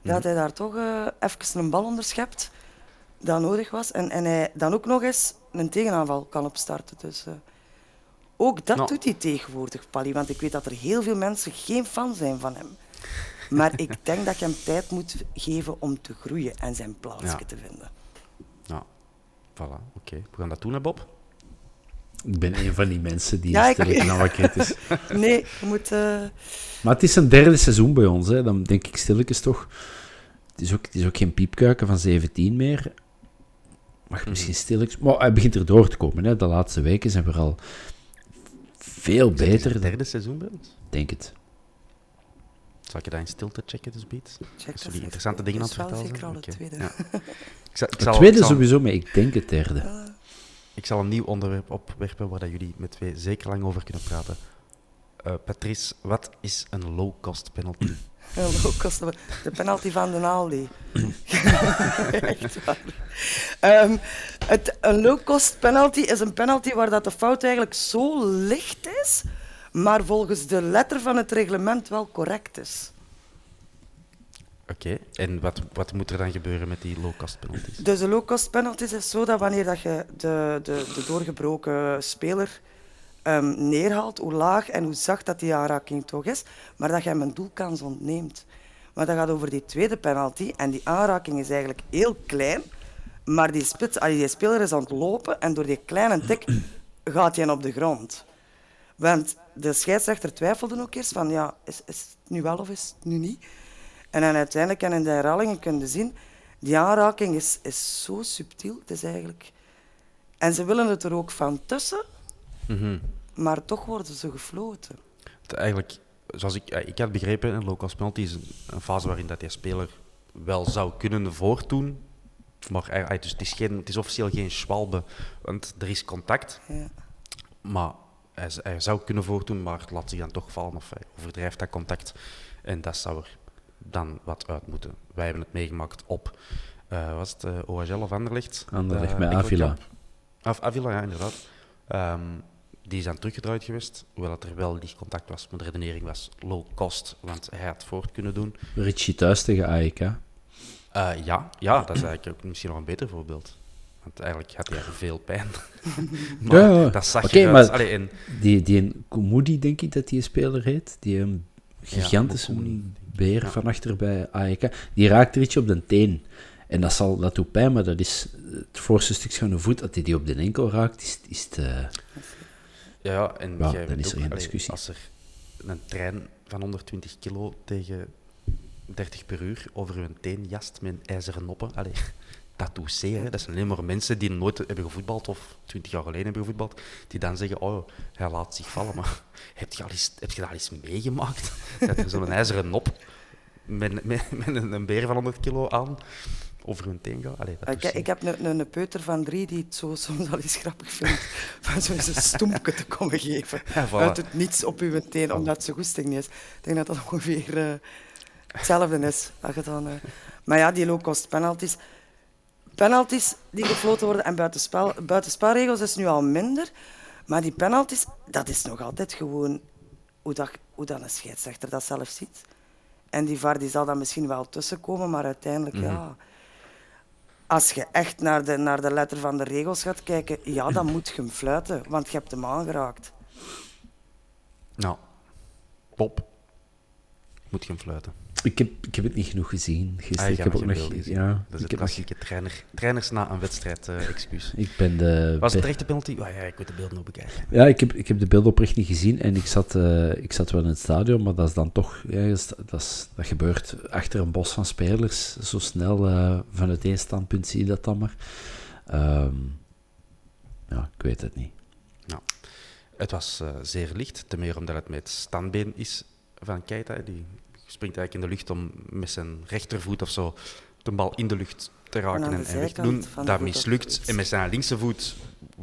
dat Mhm. hij daar toch eh even een bal onderschept dat nodig was. En, en hij dan ook nog eens een tegenaanval kan opstarten. Dus eh, ook dat Nou. doet hij tegenwoordig, Pally. Want ik weet dat er heel veel mensen geen fan zijn van hem. Maar ik denk dat je hem tijd moet geven om te groeien en zijn plaatsje Ja. te vinden. Ja, voilà, oké. We gaan dat doen, hè, Bob? Ik ben een van die mensen die Ja, nou wat kritisch. Nee, je moet... eh, Maar het is een derde seizoen bij ons. Hè. Dan denk ik stilletjes toch... Het is ook, het is ook geen piepkuiken van 17 meer. Mag misschien stilletjes... Maar hij begint er door te komen. Hè. De laatste weken zijn we al veel Is het beter. het dan- derde seizoen bij ons? denk het. Zal ik je dat in stilte checken, dus Beat? check eens. interessante dingen aan Het het is vertellen zeker al het tweede. ja. Ik zal, ik Het zal- tweede ik zal- sowieso, maar ik denk het derde. Ik zal een nieuw onderwerp opwerpen waar dat jullie met twee zeker lang over kunnen praten. Eh, Patrice, wat is een low-cost penalty? Een low-cost- De penalty van de Aldi. Echt waar. Ehm, het, een low-cost penalty is een penalty waar dat de fout eigenlijk zo licht is, maar volgens de letter van het reglement wel correct is. Oké, en wat, wat moet er dan gebeuren met die low-cost penalties? Dus de low-cost penalties is zo dat wanneer dat je de, de, de doorgebroken speler ehm, neerhaalt, hoe laag en hoe zacht dat die aanraking toch is, maar dat je hem een doelkans ontneemt. Maar dat gaat over die tweede penalty en die aanraking is eigenlijk heel klein, maar die, spits, allee, die speler is aan het lopen en door die kleine tik gaat hij op de grond. Want de scheidsrechter twijfelde ook eerst van, ja, is, is het nu wel of is het nu niet? En dan uiteindelijk, en in de herhalingen kun je zien, die aanraking is, is zo subtiel. Het is eigenlijk... En ze willen het er ook van tussen, Mhm. maar toch worden ze gefloten. Het Eigenlijk, zoals ik, ik had begrepen, een low-cost penalty is een, fase waarin dat die speler wel zou kunnen voortdoen. Maar eigenlijk- dus het, is geen, het is officieel geen schwalbe, want er is contact. Ja. Maar hij zou kunnen voortdoen, maar laat zich dan toch vallen of hij overdrijft dat contact. En dat zou er dan wat uit moeten. Wij hebben het meegemaakt op, eh was het eh, OHL of Anderlecht? Anderlecht Eh, met. Avila. Of Avila, ja, inderdaad. Ehm, die is dan teruggedraaid geweest, hoewel het er wel licht contact was. Maar de redenering was low cost, want hij had voort kunnen doen. Richie thuis tegen AEK. Eh, ja, ja, dat is eigenlijk ook misschien nog een beter voorbeeld. Want eigenlijk had hij veel pijn. maar Ja, ja. dat zag je maar- Allee, en, Die, die Komoudi, denk ik dat die speler heet. Die een gigantische beer van achter bij AEK. Die raakt Richie op de teen. En dat, zal, dat doet pijn, maar dat is het voorste stukje van de voet. Dat hij die op de enkel raakt, is, is het... eh, Ja, en dan is er geen allee, discussie. Als er een trein van 120 kilo tegen 30 per uur over hun teen jast met ijzeren noppen, allee. Hè. Dat zijn alleen maar mensen die nooit hebben gevoetbald of 20 jaar geleden hebben gevoetbald, die dan zeggen, oh, hij laat zich vallen. Maar heb je, al eens, heb je dat al eens meegemaakt? Dat er zo'n ijzeren nop met, met, met een, beer van 100 kilo aan over hun teen gaat? Allee, dat doet Ik, heb een, een, een peuter van drie die het zo soms al eens grappig vindt van zo eens een stoempje te komen geven. Ja, voilà. Uit het niets op uw teen, omdat zo goesting niet is. Ik denk dat dat ongeveer eh, hetzelfde is. Dat je dan, eh, Maar ja, die low-cost penalties. Penalties die gefloten worden en buitenspel, buitenspelregels is nu al minder. Maar die penalties, dat is nog altijd gewoon hoe, dat, hoe dat een scheidsrechter dat zelf ziet. En die VAR die zal dan misschien wel tussenkomen, maar uiteindelijk, ja... Als je echt naar de, naar de letter van de regels gaat kijken, ja, dan moet je hem fluiten, want je hebt hem aangeraakt. Nou, Pop, moet je hem fluiten. Ik heb, ik heb het niet genoeg gezien gisteren. Ah, ik heb ook nog. Ja, Dat is ik, het heb nog, klassieke trainer, trainers na een wedstrijd eh, excuus. ik ben de... Was het be- terechte penalty? Oh, ja, ik moet de beelden nog bekijken. Ja, ik heb, ik heb de beelden oprecht niet gezien en ik zat, eh, ik zat wel in het stadion, maar dat is dan toch, ja, dat, is- dat, gebeurt achter een bos van spelers. Zo snel eh, vanuit één standpunt zie je dat dan maar. Ehm, ja, ik weet het niet. Het was zeer licht, te meer omdat het met het standbeen is van Keita. Die springt eigenlijk in de lucht om met zijn rechtervoet of zo de bal in de lucht te raken en, en weg te doen. Dat mislukt. En met zijn linkse voet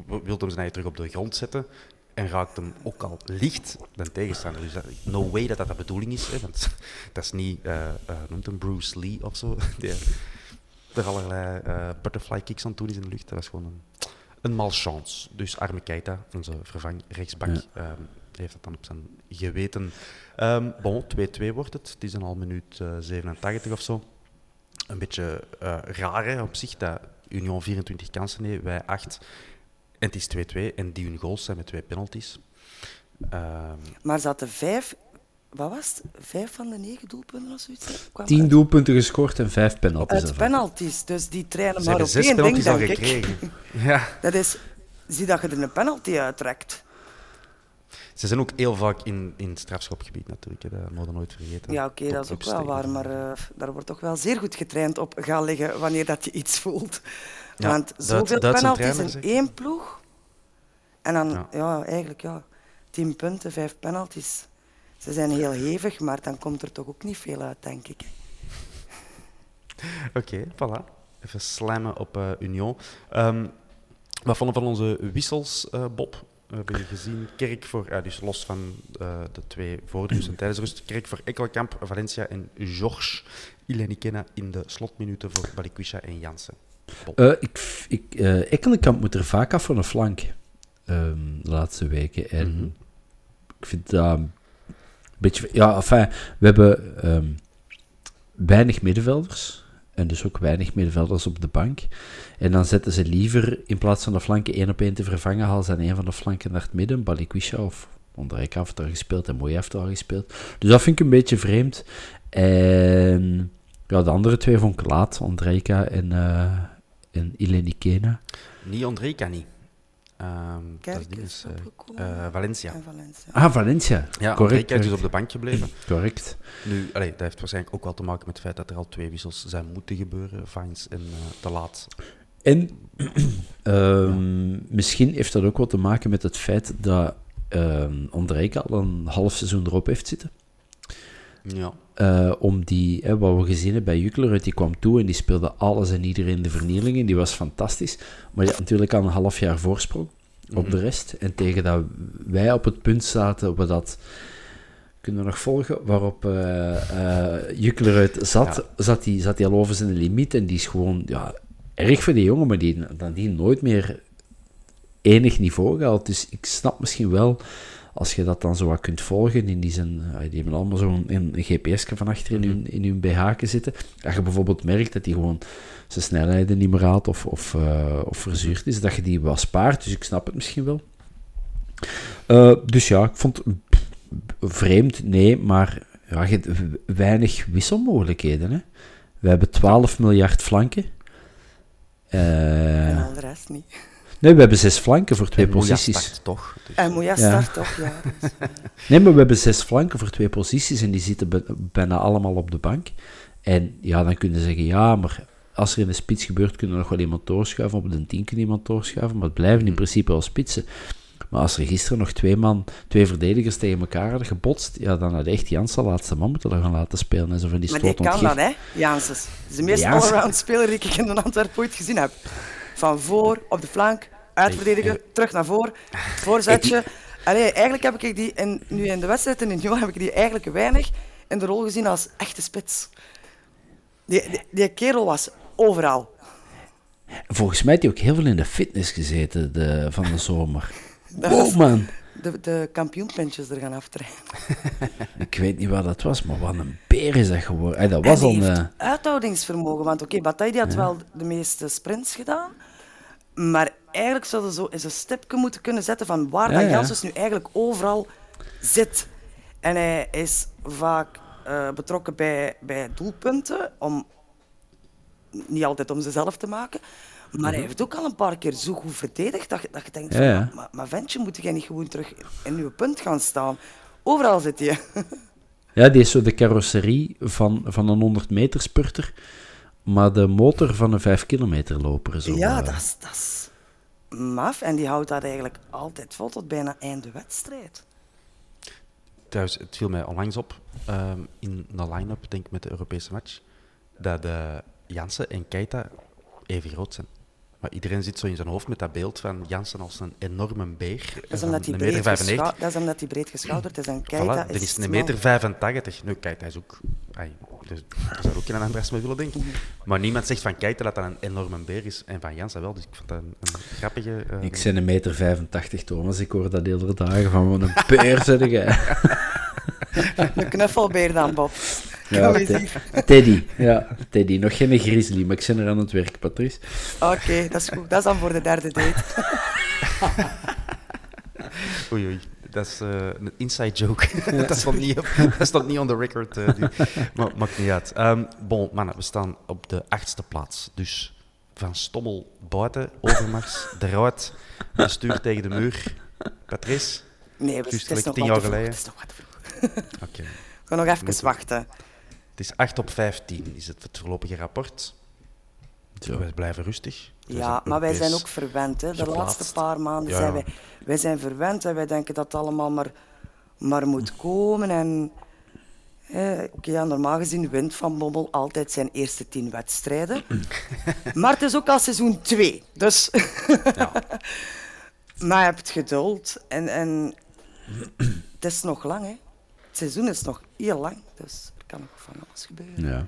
w- wil hem zijn terug op de grond zetten. En raakt hem ook al licht de tegenstander. Dus dat- no way dat dat de bedoeling is. Hè, want dat is niet, eh eh, noemt hem Bruce Lee of zo. Die er allerlei eh, butterfly kicks aan toe is in de lucht. Dat was gewoon een, een malchance. Dus arme Keita, onze vervang rechtsbak, Ja. ehm, heeft dat dan op zijn geweten. Ehm bon, 2-2 wordt het. Het is dan al minuut eh, 87 of zo. Een beetje eh raar hè, op zich dat Union 24 kansen heeft, wij 8. En het is 2-2 en die hun goals zijn met twee penalties. Ehm, Maar zaten vijf, wat was het? Vijf van de negen doelpunten of zoiets? Tien uit- doelpunten gescoord en vijf penalties. Uit penalties, dus die trainen ze maar op zes één ding, denk ik. gekregen. Ja. Dat is, zie dat je er een penalty uittrekt. Ze zijn ook heel vaak in, in het strafschopgebied natuurlijk, hè. dat moeten we nooit vergeten. Ja, oké, dat is ook wel waar, maar eh, daar wordt toch wel zeer goed getraind op gaan liggen wanneer dat je iets voelt. Ja, Want Duits- zoveel Duitse penalties in zeg. één ploeg. En dan, Ja. ja. eigenlijk, ja, tien punten, vijf penalties. Ze zijn heel hevig, maar dan komt er toch ook niet veel uit, denk ik. Oké, voilà. Even slammen op eh, Union. Ehm, wat vonden van onze wissels, eh, Bob? We hebben gezien Kerk voor, ja, dus los van eh, de twee voor de rust en tijdens de rust, Kerk voor Ekkelkamp, Valencia en Georges Ilenikena in de slotminuten voor Balikwisha en Jansen. Eh, ik, ik, eh, Ekkelenkamp moet er vaak af van de flank ehm, de laatste weken. En Mhm. ik vind dat een beetje... Ja, enfin, we hebben ehm, weinig middenvelders. En dus ook weinig middenvelders op de bank. En dan zetten ze liever, in plaats van de flanken één op één te vervangen, halen ze aan een van de flanken naar het midden. Balikwisha of Ondrejka heeft daar gespeeld en Mooi heeft daar gespeeld. Dus dat vind ik een beetje vreemd. En ja, de andere twee vond ik laat. Ondrejka en, eh en Ilenikena. Niet André niet. Ehm dat is eh, eh, Valencia. En Valencia. Ah, Valencia. Ja, correct. is op de bank gebleven. correct. Nu, allee, dat heeft waarschijnlijk ook wel te maken met het feit dat er al twee wissels zijn moeten gebeuren, Vines en eh, te laat. En ehm, misschien heeft dat ook wat te maken met het feit dat ehm Ondrejka al een half seizoen erop heeft zitten. Ja. Eh, om die, hè, wat we gezien hebben bij Jukler, die kwam toe en die speelde alles en iedereen de vernielingen. Die was fantastisch. Maar die had natuurlijk al een half jaar voorsprong op de rest. En tegen dat wij op het punt zaten, dat kunnen we nog volgen, waarop Jukler uit zat, zat hij zat die al over zijn limiet. En die is gewoon, ja, erg voor die jongen, maar die dan die nooit meer enig niveau gehaald. Dus ik snap misschien wel, als je dat dan zo wat kunt volgen, in die zin, eh, die hebben allemaal zo'n een, een GPS van achter in hun, in hun BH zitten. Dat je bijvoorbeeld merkt dat die gewoon zijn snelheden niet meer haalt of, of, eh, of verzuurd is, dat je die wel spaart. Dus ik snap het misschien wel. Eh, dus ja, ik vond het pff, vreemd, nee, maar ja, je hebt weinig wisselmogelijkheden. Hè? We hebben 12 miljard flanken. En al de rest niet. Nee, we hebben zes flanken voor twee En posities. start toch? Dus, En Moeja Ja. start toch, ja. dus, Nee, maar we hebben zes flanken voor twee posities en die zitten bij- bijna allemaal op de bank. En ja, dan kunnen ze zeggen, ja, maar als er in de spits gebeurt, kunnen we nog wel iemand doorschuiven. Op de tien kunnen iemand doorschuiven, maar het blijven in principe wel spitsen. Maar als er gisteren nog twee man, twee verdedigers tegen elkaar hadden gebotst, ja, dan had echt Jans de laatste man moeten gaan laten spelen. En zo van die Maar die kan ontgif- dat, hè, Janssens. Dat is de meest allround speler die ik in de Antwerpen ooit gezien heb. Van voor, op de flank, uitverdedigen, terug naar voor, voorzetje. Allee, eigenlijk heb ik die, in, nu in de wedstrijd in Union, heb ik die eigenlijk weinig in de rol gezien als echte spits. Die, die, die kerel was overal. Volgens mij heeft hij ook heel veel in de fitness gezeten de, van de zomer. Dat Wow, was man. de, de kampioenpintjes er gaan aftrekken. Ik weet niet wat dat was, maar wat een beer is dat geworden. Ey, dat was al een... eh, uithoudingsvermogen. Want oké, Bataille die had wel de meeste sprints gedaan. Maar eigenlijk zouden ze zo eens een stipje moeten kunnen zetten van waar Ja, dat. Janssens nu eigenlijk overal zit. En hij is vaak eh, betrokken bij, bij doelpunten, om, niet altijd om ze zelf te maken. Maar hij heeft ook al een paar keer zo goed verdedigd dat, je- dat je denkt, Mhm. Ja, van, ja. Maar, maar ventje, moet jij niet gewoon terug in uw punt gaan staan? Overal zit je. Ja, die is zo de carrosserie van, van een 100 meter spurter, maar de motor van een 5 kilometer loper. Zo, ja, dat is, dat is maf. En die houdt dat eigenlijk altijd vol tot bijna einde wedstrijd. Trouwens, het viel mij onlangs op ehm, in de line-up, denk ik met de Europese match, dat eh Jansen en Keita even groot zijn. Maar iedereen zit zo in zijn hoofd met dat beeld van Jansen als een enorme beer. Dat is omdat hij een breed, 95. geschou- dat is omdat hij breed geschouderd is. En Voilà, Keita dat is een smal. meter 85. Nu, Keita is ook... Ai, dus, daar zou ook geen Andres mee willen denken. Maar niemand zegt van Keita dat dat een enorme beer is. En van Jansen wel. Dus ik vond dat een, een grappige... eh, Ik ben een meter 85, Thomas. Ik hoor dat hele dagen van wat een peer, zeg jij. Een knuffelbeer dan, Bob. Ja. Teddy. Ja, Teddy. Nog geen grizzly, maar ik ben er aan het werk, Patrice. Oké, dat is goed. Dat is dan voor de derde date. Oei, oei. Dat is eh, een inside joke. dat, stond niet op, dat stond niet on the record. die- maar maakt niet uit. Ehm, bon, mannen, we staan op de achtste plaats. Dus van Stommel buiten, Overmars, de stuur tegen de muur. Patrice? Nee, het is nog tien wat jaar te vroeg. geleden. Het is nog wat Oké. We gaan nog even wachten. Het is 8 op 15, is het, het voorlopige rapport. Zo. Wij blijven rustig. Het Ja, maar wij zijn ook verwend. Hè. De geplaatst. laatste paar maanden Ja. zijn wij, wij zijn verwend en wij denken dat het allemaal maar, maar moet komen. En, eh, Oké, ja, normaal gezien wint Van Bommel altijd zijn eerste tien wedstrijden. maar het is ook al seizoen 2. Dus... maar je hebt geduld. En, en het is nog lang, hè. Het seizoen is nog heel lang. Dus er kan nog van alles gebeuren. Ja.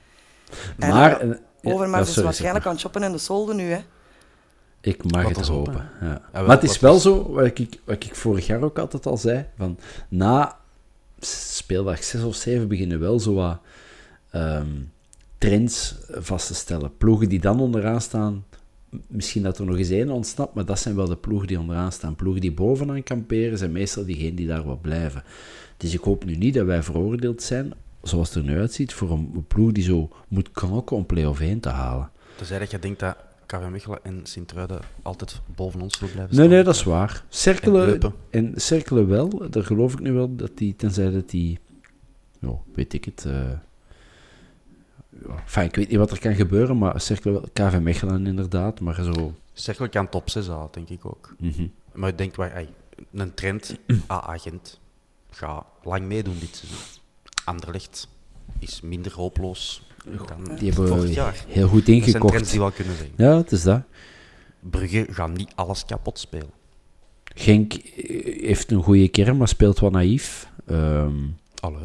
Maar... eh, eh, Overmars ja, is waarschijnlijk aan het shoppen in de solden nu, hè. Ik mag Wat het hopen. hopen. Ja. wel, maar het is wel zo, wat ik, wat ik vorig jaar ook altijd al zei, van na speeldag 6 of 7 beginnen wel zo wat ehm, trends vast te stellen. Ploegen die dan onderaan staan, misschien dat er nog eens één ontsnapt, maar dat zijn wel de ploegen die onderaan staan. Ploegen die bovenaan kamperen zijn meestal diegenen die daar wat blijven. Dus ik hoop nu niet dat wij veroordeeld zijn, zoals het er nu uitziet, voor een, ploeg die zo moet knokken om play-off 1 te halen. Tenzij dat je denkt dat KV Mechelen en Sint-Truiden altijd boven ons zullen blijven Nee, staan. nee, dat is waar. En Cerkelen, Eupen. en Cerkelen wel, daar geloof ik nu wel, dat die, tenzij dat die, weet ik het, enfin, ik weet niet wat er kan gebeuren, maar Cerkelen wel, KV Mechelen inderdaad, maar zo, Cerkel kan top 6 halen, denk ik ook. mhm. Maar ik denk, een trend, A-agent, ga lang meedoen dit seizoen. Anderlecht is minder hopeloos dan die hebben vorig jaar. heel goed Dat zijn trends ingekocht. die wel kunnen zijn. Ja, het is dat. Brugge gaat niet alles kapot spelen. Genk eh, heeft een goede kern, maar speelt wat naïef. Ehm, Alle.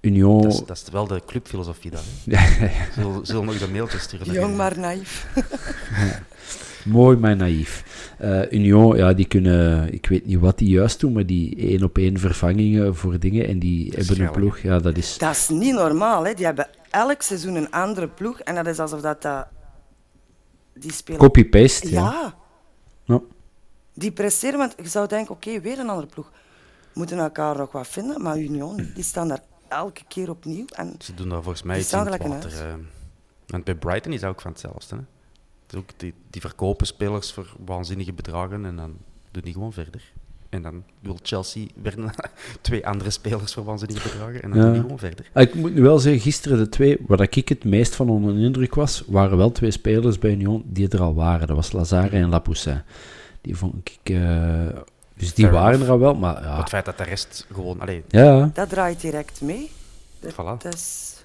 Union... Dat, is, dat is wel de clubfilosofie daar. hè. Zullen, zullen we nog de mailtjes sturen? Jong maar naïef. Mooi, maar naïef. Eh, Union, ja, die kunnen, ik weet niet wat die juist doen, maar die één op één vervangingen voor dingen en die hebben een ploeg. Ja, dat is. Dat is niet normaal, hè. Die hebben elk seizoen een andere ploeg. En dat is alsof dat... dat die spelen... Copy-paste, ja. Ja. Ja. Die presteren, want je zou denken, oké, weer een andere ploeg. Moeten elkaar nog wat vinden, maar Union, die staan daar elke keer opnieuw. En Ze doen daar volgens mij iets in het water. eh. want bij Brighton is dat ook van hetzelfde. Hè. Ook die, die verkopen spelers voor waanzinnige bedragen en dan doen die gewoon verder. En dan wil Chelsea weer twee andere spelers voor waanzinnige bedragen en dan Ja. doen die gewoon verder. Ah, Ik moet nu wel zeggen, gisteren de twee, waar ik het meest van onder de indruk was, waren wel twee spelers bij Union die er al waren. Dat was Lazare en Lapoussin. Die vond ik... eh, dus die Fair waren er al wel, maar Maar ja. Het feit dat de rest gewoon... Allee, Ja, dat draait direct mee. Dat, Voilà. dat is...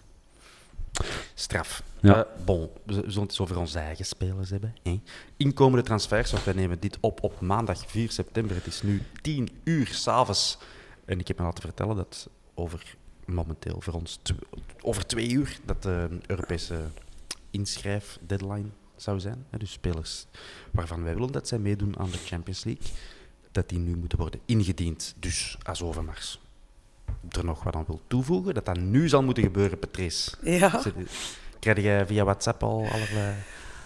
straf. Ja. Eh, bon, we zullen het eens over onze eigen spelers hebben. Hè. Inkomende transfers, want wij nemen dit op op maandag 4 september. Het is nu 10 uur s'avonds. En ik heb me laten vertellen dat over momenteel voor ons over twee uur dat de Europese inschrijf-deadline zou zijn. Hè. Dus spelers waarvan wij willen dat zij meedoen aan de Champions League, dat die nu moeten worden ingediend. Dus als Overmars er nog wat aan wil toevoegen, dat dat nu zal moeten gebeuren, Patrice. Ja. Krijg jij via WhatsApp al allerlei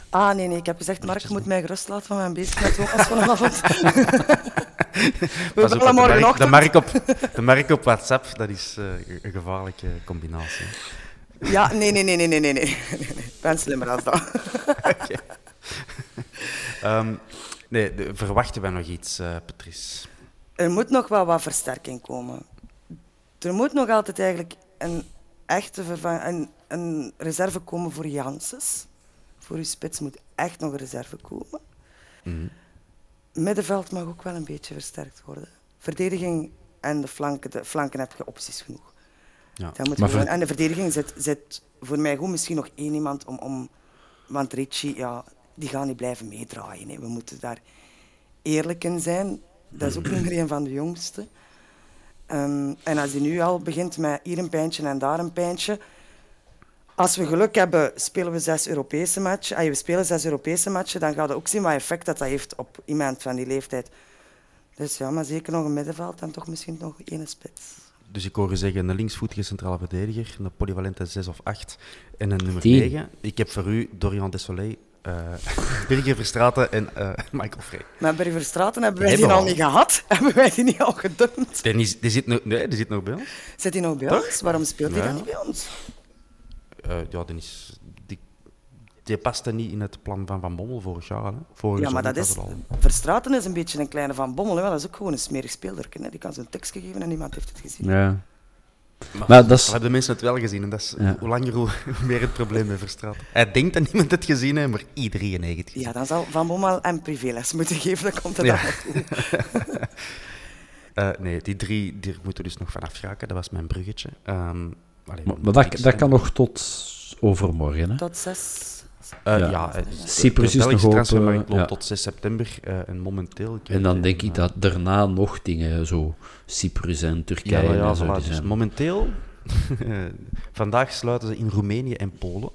Ah, nee, nee. Ik heb gezegd, Mark, je moet mij gerust laten van mijn bezig met Thomas vanavond. We bellen morgenochtend. de, merk op, de merk op WhatsApp, dat is eh, een gevaarlijke combinatie. Ja, nee, nee, nee, nee, nee, nee. nee. Ik ben slimmer dan dat. Ehm, nee, de- verwachten wij nog iets, eh, Patrice? Er moet nog wel wat versterking komen. Er moet nog altijd eigenlijk een echte vervang, een, een reserve komen voor Janssens. Voor uw spits moet echt nog een reserve komen. Middenveld mag ook wel een beetje versterkt worden. Verdediging en de flanken, de flanken heb je opties genoeg. Ja. Dat moet Maar gewoon- ver- En de verdediging zit, zit voor mij goed misschien nog één iemand om... om want Ricci, ja, die gaan niet blijven meedraaien. Hè. We moeten daar eerlijk in zijn. Dat is ook niet meer een van de jongste. Ehm, en als hij nu al begint met hier een pijntje en daar een pijntje... Als we geluk hebben, spelen we zes Europese matchen. Als we spelen zes Europese matchen, dan gaat je ook zien wat effect dat, dat heeft op iemand van die leeftijd. Dus ja, maar zeker nog een middenveld en toch misschien nog één spits. Dus ik hoor u zeggen een linksvoetige centrale verdediger, een polyvalente 6 of 8 en een nummer Tien. 9. Ik heb voor u Dorian Desolé, eh Birger Verstraeten en eh, Michael Frey. Maar bij Verstraten hebben wij Die die al niet gehad. Hebben wij die niet al gedumpt? Die, is- die, zit, nog, nee, die zit nog bij ons. Zit hij nog bij Toch? ons? Waarom speelt hij Ja. dan niet bij ons? Eh, ja, die, is, die, die paste niet in het plan van Van Bommel vorig jaar. Hè. Vorig Ja, maar dat is... al. Verstraten is een beetje een kleine Van Bommel. Hè? Dat is ook gewoon een smerig speelder. Hè? Die kan zijn tekstje geven en niemand heeft het gezien. Ja. Maar, Maar dat is- hebben de mensen het wel gezien. En dat is Ja. hoe langer, hoe, meer het probleem met Verstraeten. Hij denkt dat niemand het gezien heeft, maar iedereen heeft het gezien. Ja, dan zal Van Bommel en privéles moeten geven. Dan komt het Ja. allemaal toe. Eh, nee, die drie die moeten we dus nog vanaf geraken. Dat was mijn bruggetje. Ehm, allee, Maar, maar dat, kan nog tot overmorgen. Hè? Tot zes... Eh, Ja. ja, eh, Cyprus de is Belgische nog open, loopt ja. tot 6 september. eh, en momenteel... ik En dan denk ik dat daarna nog dingen, zo Cyprus en Turkije ja, en zo, voilà. Dus zijn. momenteel, vandaag sluiten ze in Roemenië en Polen.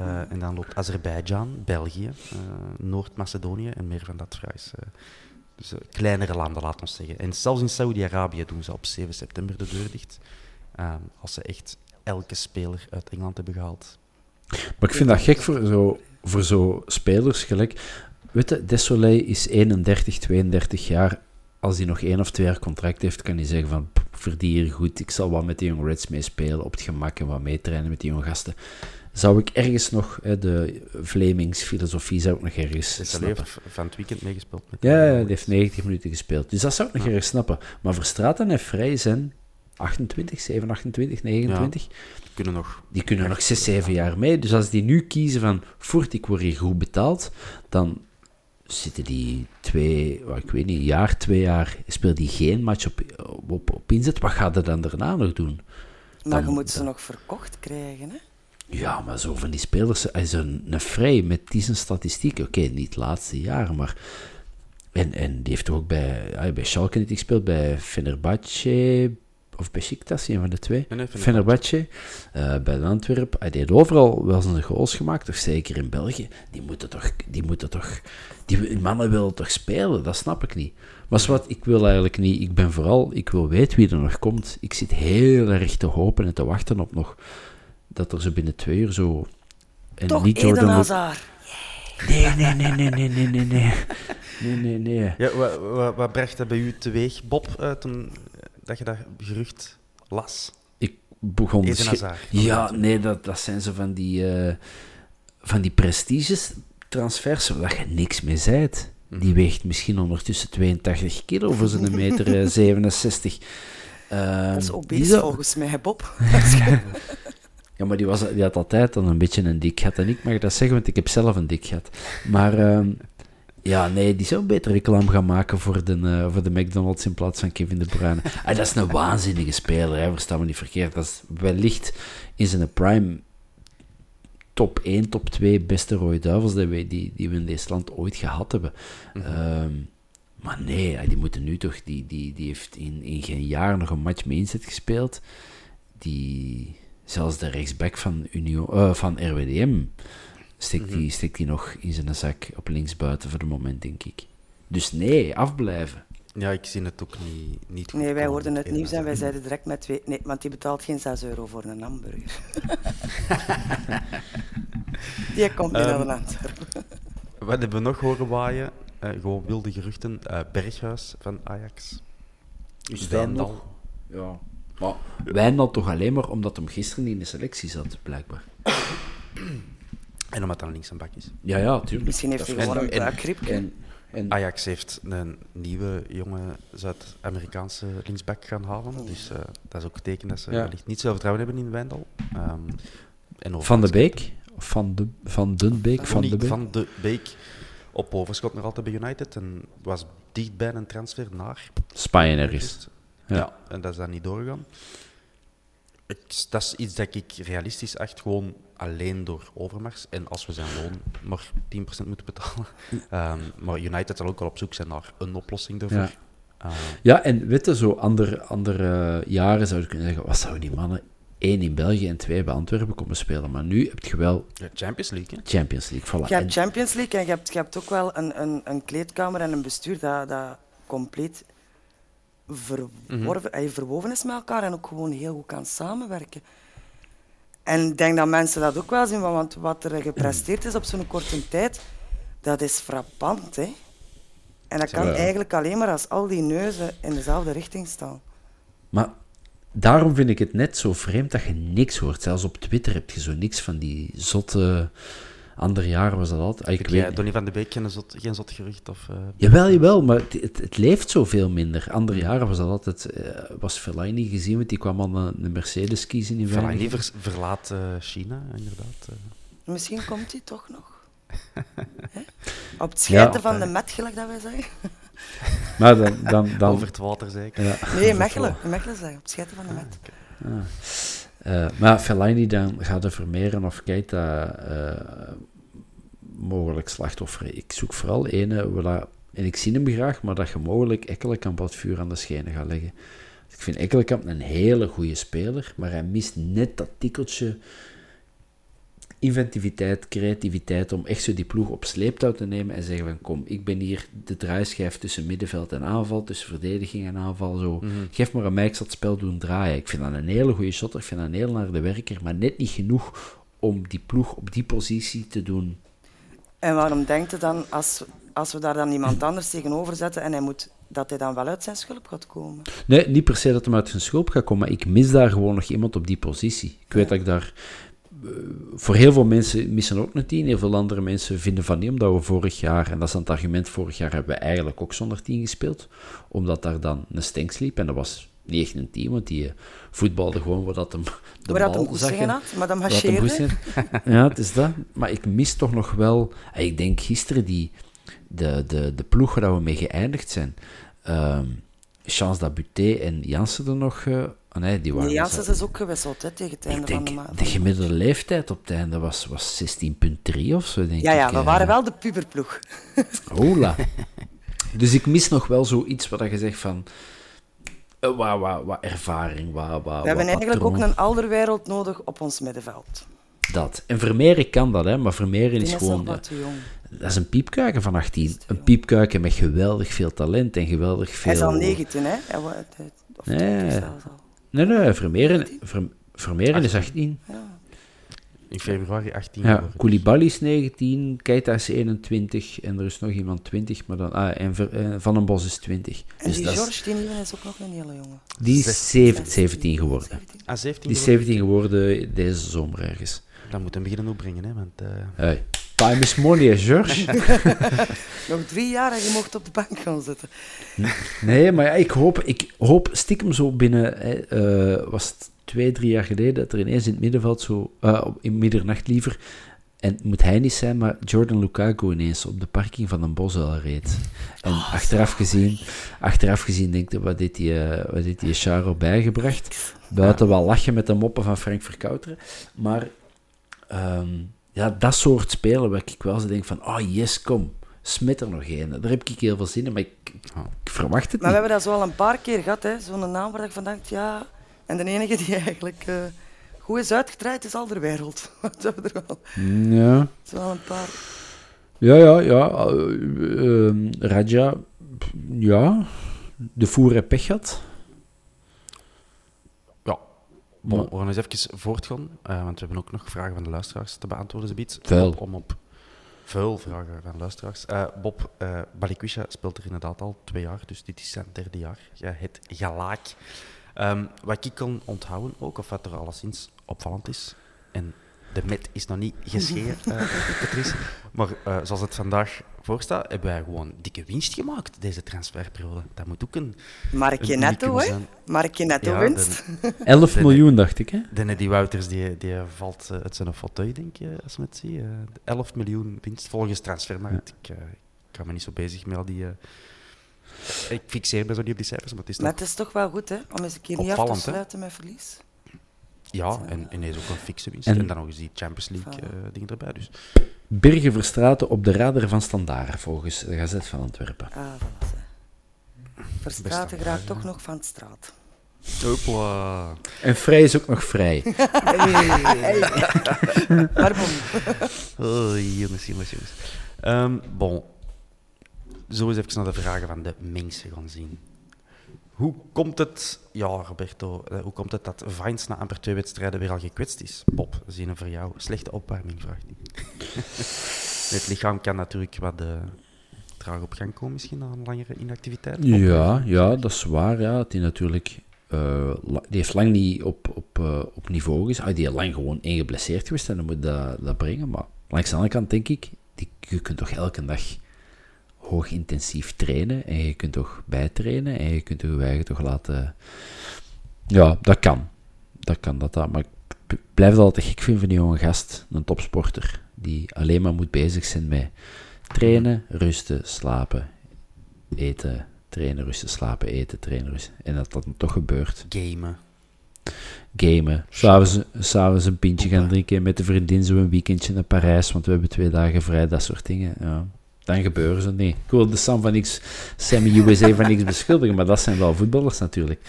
Eh, en dan loopt Azerbeidzjan, België, eh, Noord-Macedonië en meer van dat vrij. dus kleinere landen, laten we zeggen. En zelfs in Saudi-Arabië doen ze op 7 september de deur dicht. Eh, als ze echt elke speler uit Engeland hebben gehaald. Maar ik vind dat gek voor zo, voor zo spelers gelijk. Weet je, Desolé is 31, 32 jaar. Als hij nog één of twee jaar contract heeft, kan hij zeggen van "Pff, verdien hier goed. Ik zal wat met die jonge Reds meespelen op het gemak en wat meetrainen met die jonge gasten. Zou ik ergens nog, hè, de Vlemings filosofie zou ik nog ergens heeft van het weekend meegespeeld. Met Ja, ja, die heeft 90 minuten gespeeld. Dus dat zou ik nog ergens snappen. Maar Verstraeten en Vrij zijn 28, 7, 28, 29. Kunnen nog. Die kunnen nog 6, 7 jaar mee. Dus als die nu kiezen van, voort, ik word hier goed betaald, dan zitten die twee, wat, ik weet niet, een jaar, twee jaar, speelt die geen match op, op, op inzet. Wat gaat er dan daarna nog doen? Maar Dan- je moet ze dan- nog verkocht krijgen, hè? Ja, maar zo van die spelers, hij is een, een vrij met die zijn statistiek. Oké, niet het laatste jaar, maar... En, en die heeft toch ook bij, ah, bij Schalke niet gespeeld, bij Fenerbahce of Besiktas, een van de twee. Nee, nee, Fenerbahce. Eh, bij Antwerpen. Hij deed overal wel zijn goals gemaakt, toch zeker in België. Die moeten toch... Die, moeten toch, die mannen willen toch spelen, dat snap ik niet. Maar wat, ik wil eigenlijk niet... Ik ben vooral... Ik wil weten wie er nog komt. Ik zit heel erg te hopen en te wachten op nog... Dat er zo binnen twee uur zo... En Toch niet Eden Jordan Lu- Hazard. Nee, nee, nee, nee, nee, nee, nee, nee. Nee, nee, nee. Ja, wat, wat, wat bracht dat bij u teweeg, Bob, toen dat je dat gerucht las? Ik begon... Sche- Hazard. Ja, nee, dat, dat zijn zo van die... eh, van die prestiges transfers, waar je niks mee zijt. Mhm. Die weegt misschien ondertussen 82 kilo voor zijn meter eh, 67. Ehm, Dat is die obese zou- volgens mij, Bob. Ja, maar die, was, die had altijd dan een beetje een dik gat. En ik mag dat zeggen, want ik heb zelf een dik gat. Maar ehm, ja, nee, die zou beter reclame gaan maken voor de, eh, voor de McDonald's in plaats van Kevin De Bruyne. Ah, dat is een waanzinnige speler, hè, versta me niet verkeerd. Dat is wellicht in zijn prime top 1, top 2 beste rode duivels die we, die, die we in dit land ooit gehad hebben. Ehm, maar nee, die moeten nu toch... Die, die, die heeft in, in geen jaar nog een match mee inzet gespeeld. Die... Zelfs de rechtsback van, Unio, eh, van RWDM steekt, die, steekt die nog in zijn zak op linksbuiten voor het moment, denk ik. Dus nee, afblijven. Ja, ik zie het ook niet, niet goed Nee, wij hoorden het nieuws en wij zeiden direct met twee... Nee, want die betaalt geen 6 euro voor een hamburger. die komt niet Ehm, naar de Antwerpen. wat hebben we nog horen waaien? Eh, gewoon wilde geruchten. Eh, Berghuis van Ajax. Is dat Wijndal. nog? Ja. Maar Wijndal toch alleen maar omdat hem gisteren niet in de selectie zat, blijkbaar. En omdat dat een bak is. Ja, ja, tuurlijk. Misschien heeft Dat hij is gewoon een en- buikgriepje. En, en Ajax heeft een nieuwe, jonge Zuid-Amerikaanse linksback gaan halen. Dus eh, dat is ook een teken dat ze Ja. wellicht niet zoveel vertrouwen hebben in Wijndal. Ehm, en Van de Beek? Of Van, de, van Den Beek? Van de Beek? Van de Beek op overschot nog altijd bij United. En was dicht bij een transfer naar Spanje ergens. Ja. Ja. en dat is dan niet doorgegaan. Ik, dat is iets dat ik realistisch acht, gewoon alleen door Overmars. En als we zijn loon maar 10% moeten betalen. Ehm, maar United zal ook wel op zoek zijn naar een oplossing daarvoor. Ja. Ehm, Ja, en weet je, zo andere, andere jaren zou je kunnen zeggen, wat zouden die mannen één in België en twee bij Antwerpen komen spelen? Maar nu heb je wel ja, Champions League, hè? Champions League. Voilà. Je hebt En- Champions League en je hebt, je hebt ook wel een, een, een kleedkamer en een bestuur dat, dat compleet verworven, eh, verwoven is met elkaar en ook gewoon heel goed kan samenwerken. En ik denk dat mensen dat ook wel zien, want wat er gepresteerd is op zo'n korte tijd, dat is frappant. Hè? En dat kan Ja. eigenlijk alleen maar als al die neuzen in dezelfde richting staan. Maar daarom vind ik het net zo vreemd dat je niks hoort. Zelfs op Twitter heb je zo niks van die zotte... Andere jaren was dat altijd... Ah, Ik weet jij. Donny van de Beek, geen zot, geen zot gerucht? Of, eh, Jawel, jawel, maar het, het, het leeft zoveel minder. Andere jaren was dat altijd... eh, was Fellaini gezien, want die kwam aan de, de Mercedes kiezen in Fellaini vers- verlaat eh, China, inderdaad. Misschien komt hij toch nog. Hè? Op het schijten Ja. van de met, gelijk dat wij zeggen. Maar dan... dan, dan Over het water, zeker. ja. Nee, Mechelen. In Mechelen zeggen, op het schijten van de met. Eh, maar Fellaini dan gaat de Vermeeren of Keita eh, mogelijk slachtoffer. Ik zoek vooral ene, en ik zie hem graag, maar dat je mogelijk Ekkelenkamp wat vuur aan de schenen gaat leggen. Ik vind Ekkelenkamp een hele goede speler, maar hij mist net dat tikkeltje inventiviteit, creativiteit, om echt zo die ploeg op sleeptouw te nemen en zeggen van kom, ik ben hier de draaischijf tussen middenveld en aanval, tussen verdediging en aanval, zo. Geef maar aan mij, ik zal het spel doen draaien. Ik vind dat een hele goede shotter, ik vind dat een heel naar de werker, maar net niet genoeg om die ploeg op die positie te doen. En waarom denkt u dan, als, als we daar dan iemand anders tegenover zetten en hij moet, dat hij dan wel uit zijn schulp gaat komen? Nee, niet per se dat hem uit zijn schulp gaat komen, maar ik mis daar gewoon nog iemand op die positie. Ik weet dat ik daar... eh, Voor heel veel mensen missen ook een 10. Heel veel andere mensen vinden van niet, omdat we vorig jaar, en dat is dan het argument, vorig jaar hebben we eigenlijk ook zonder 10 gespeeld, omdat daar dan een stenk liep, en dat was niet echt een 10, want die eh, voetbalde gewoon waar dat hem de Waar dat bal zag. had, maar dat marcheerde. zijn. Ja, het is dat. Maar ik mis toch nog wel... eh, Ik denk gisteren die, de, de, de ploeg waar we mee geëindigd zijn. ehm Chance Dabuté en Jansen er nog... ah nee, die waren... Janssens is ook gewisseld hè, tegen het einde van de maand. de gemiddelde leeftijd op het einde was, was 16,3 of zo, denk Ja, ja, ik. we eh. waren wel de puberploeg. Hola. dus ik mis nog wel zoiets wat je zegt van... eh, wat, wat, wat ervaring, wat, wat We hebben eigenlijk ook een alderwereld nodig op ons middenveld. Dat. En Vermeeren kan dat, hè. Maar Vermeeren Die is gewoon... jong. Dat is een piepkuiken van 18. Een piepkuiken met geweldig veel talent en geweldig veel... Hij is al 19, hè? Wa- Of Nee. 20 zelfs al. Nee, nee, Vermeeren, Ver- Vermeeren is 18. In februari 18 Ja. Koulibaly is 19, Keita is 21 en er is nog iemand 20, maar dan... Ah, en Ver- eh, Van den Bos is 20. En Dus die dat is- George, die nieuwe, is ook nog een hele jongen. die is 7 17 geworden. 17. Ah, 17 Die is geworden? 17 geworden deze zomer ergens. Dan moeten we hem beginnen opbrengen, hè, want... eh, Hey. Time is money, George? Nog drie jaar en je mocht op de bank gaan zitten. Nee, maar ja, ik, hoop, ik hoop stiekem zo binnen, hè, eh, was het twee, drie jaar geleden, dat er ineens in het middenveld zo, op- in middernacht liever, en het moet hij niet zijn, maar Jordan Lukaku ineens op de parking van een Boswell reed. En achteraf gezien, achteraf gezien denk ik, wat dit die, eh, wat die Charo bijgebracht? Buiten wel lachen met de moppen van Frank Verkouteren, maar ehm, ja, dat soort spelen waar ik wel zo denk van, oh yes, kom, smit er nog een. Daar heb ik heel veel zin in, maar ik, ik verwacht het Maar we niet. hebben dat zo al een paar keer gehad, hè. Zo'n naam waar ik van dacht, ja... En de enige die eigenlijk eh, goed is uitgedraaid is Alderwereld. Dat hebben we er wel. Ja, Zo al een paar... ja, ja. ja. ehm, Raja, ja. De voer en pech had. Bon, we gaan eens even voortgaan, eh, want we hebben ook nog vragen van de luisteraars te beantwoorden. Vuil. Om, op Veel vragen van luisteraars. Eh, Bob, uh, Balikwisha speelt er inderdaad al twee jaar, dus dit is zijn derde jaar. Ja, het gelijk. Um, wat ik kan onthouden ook, of wat er alleszins opvallend is, en de met is nog niet gescheerd, uh, Patrice. Maar uh, zoals het vandaag voorstaat, hebben wij gewoon dikke winst gemaakt deze transferperiode. Dat moet ook een. Markje netto, hè? Markje netto ja, winst. 11 miljoen, dacht ik, hè? De die Wouters die, die valt uh, uit zijn fauteuil, denk je, als je het ziet. Uh, 11 miljoen winst volgens transfermarkt. Ja. Ik, ik ga me niet zo bezig met al die. ik fixeer me zo niet op die cijfers, maar het is. Maar het is toch wel goed, hè? Om eens een keer niet af te sluiten met verlies. Ja, en ineens ook een fikse winst. En, en dan nog eens die Champions League uh, dingen erbij. Dus. Birgen Verstraten op de radar van Standaard, volgens de Gazet van Antwerpen. Ah, voilà. Verstraten graag toch nog van het straat. Hopla. En vrij is ook nog vrij. hey. Waarom? oh, jongens, jongens, jongens. Um, bon. Zo eens even naar de vragen van de mensen gaan zien. Hoe komt het, ja Roberto, eh, hoe komt het dat Vines na amper twee wedstrijden weer al gekwetst is? Bob, zien we voor jou. Slechte opwarming, vraagt hij. het lichaam kan natuurlijk wat uh, traag op gang komen, misschien na een langere inactiviteit. Ja, ja, dat is waar. Ja. Die, natuurlijk, uh, die heeft lang niet op, op, uh, op niveau gezien. Ah, die is lang gewoon ingeblesseerd geweest en dan moet dat, dat brengen. Maar langs de andere kant denk ik, die, je kunt toch elke dag hoog intensief trainen en je kunt toch bijtrainen en je kunt je eigen toch laten... Ja, dat kan. Dat kan, dat, dat. Maar ik blijf het altijd gek vinden van die jonge gast, een topsporter, die alleen maar moet bezig zijn met trainen, rusten, slapen, eten, trainen, rusten, slapen, eten, trainen, rusten. En dat dat toch gebeurt. Gamen. Gamen. S'avonds een pintje gaan drinken met de vriendin, zo een weekendje naar Parijs, want we hebben twee dagen vrij, dat soort dingen. Ja dan gebeuren ze. Nee, ik wil de Sam van X, Sammy USA van X beschuldigen, maar dat zijn wel voetballers natuurlijk.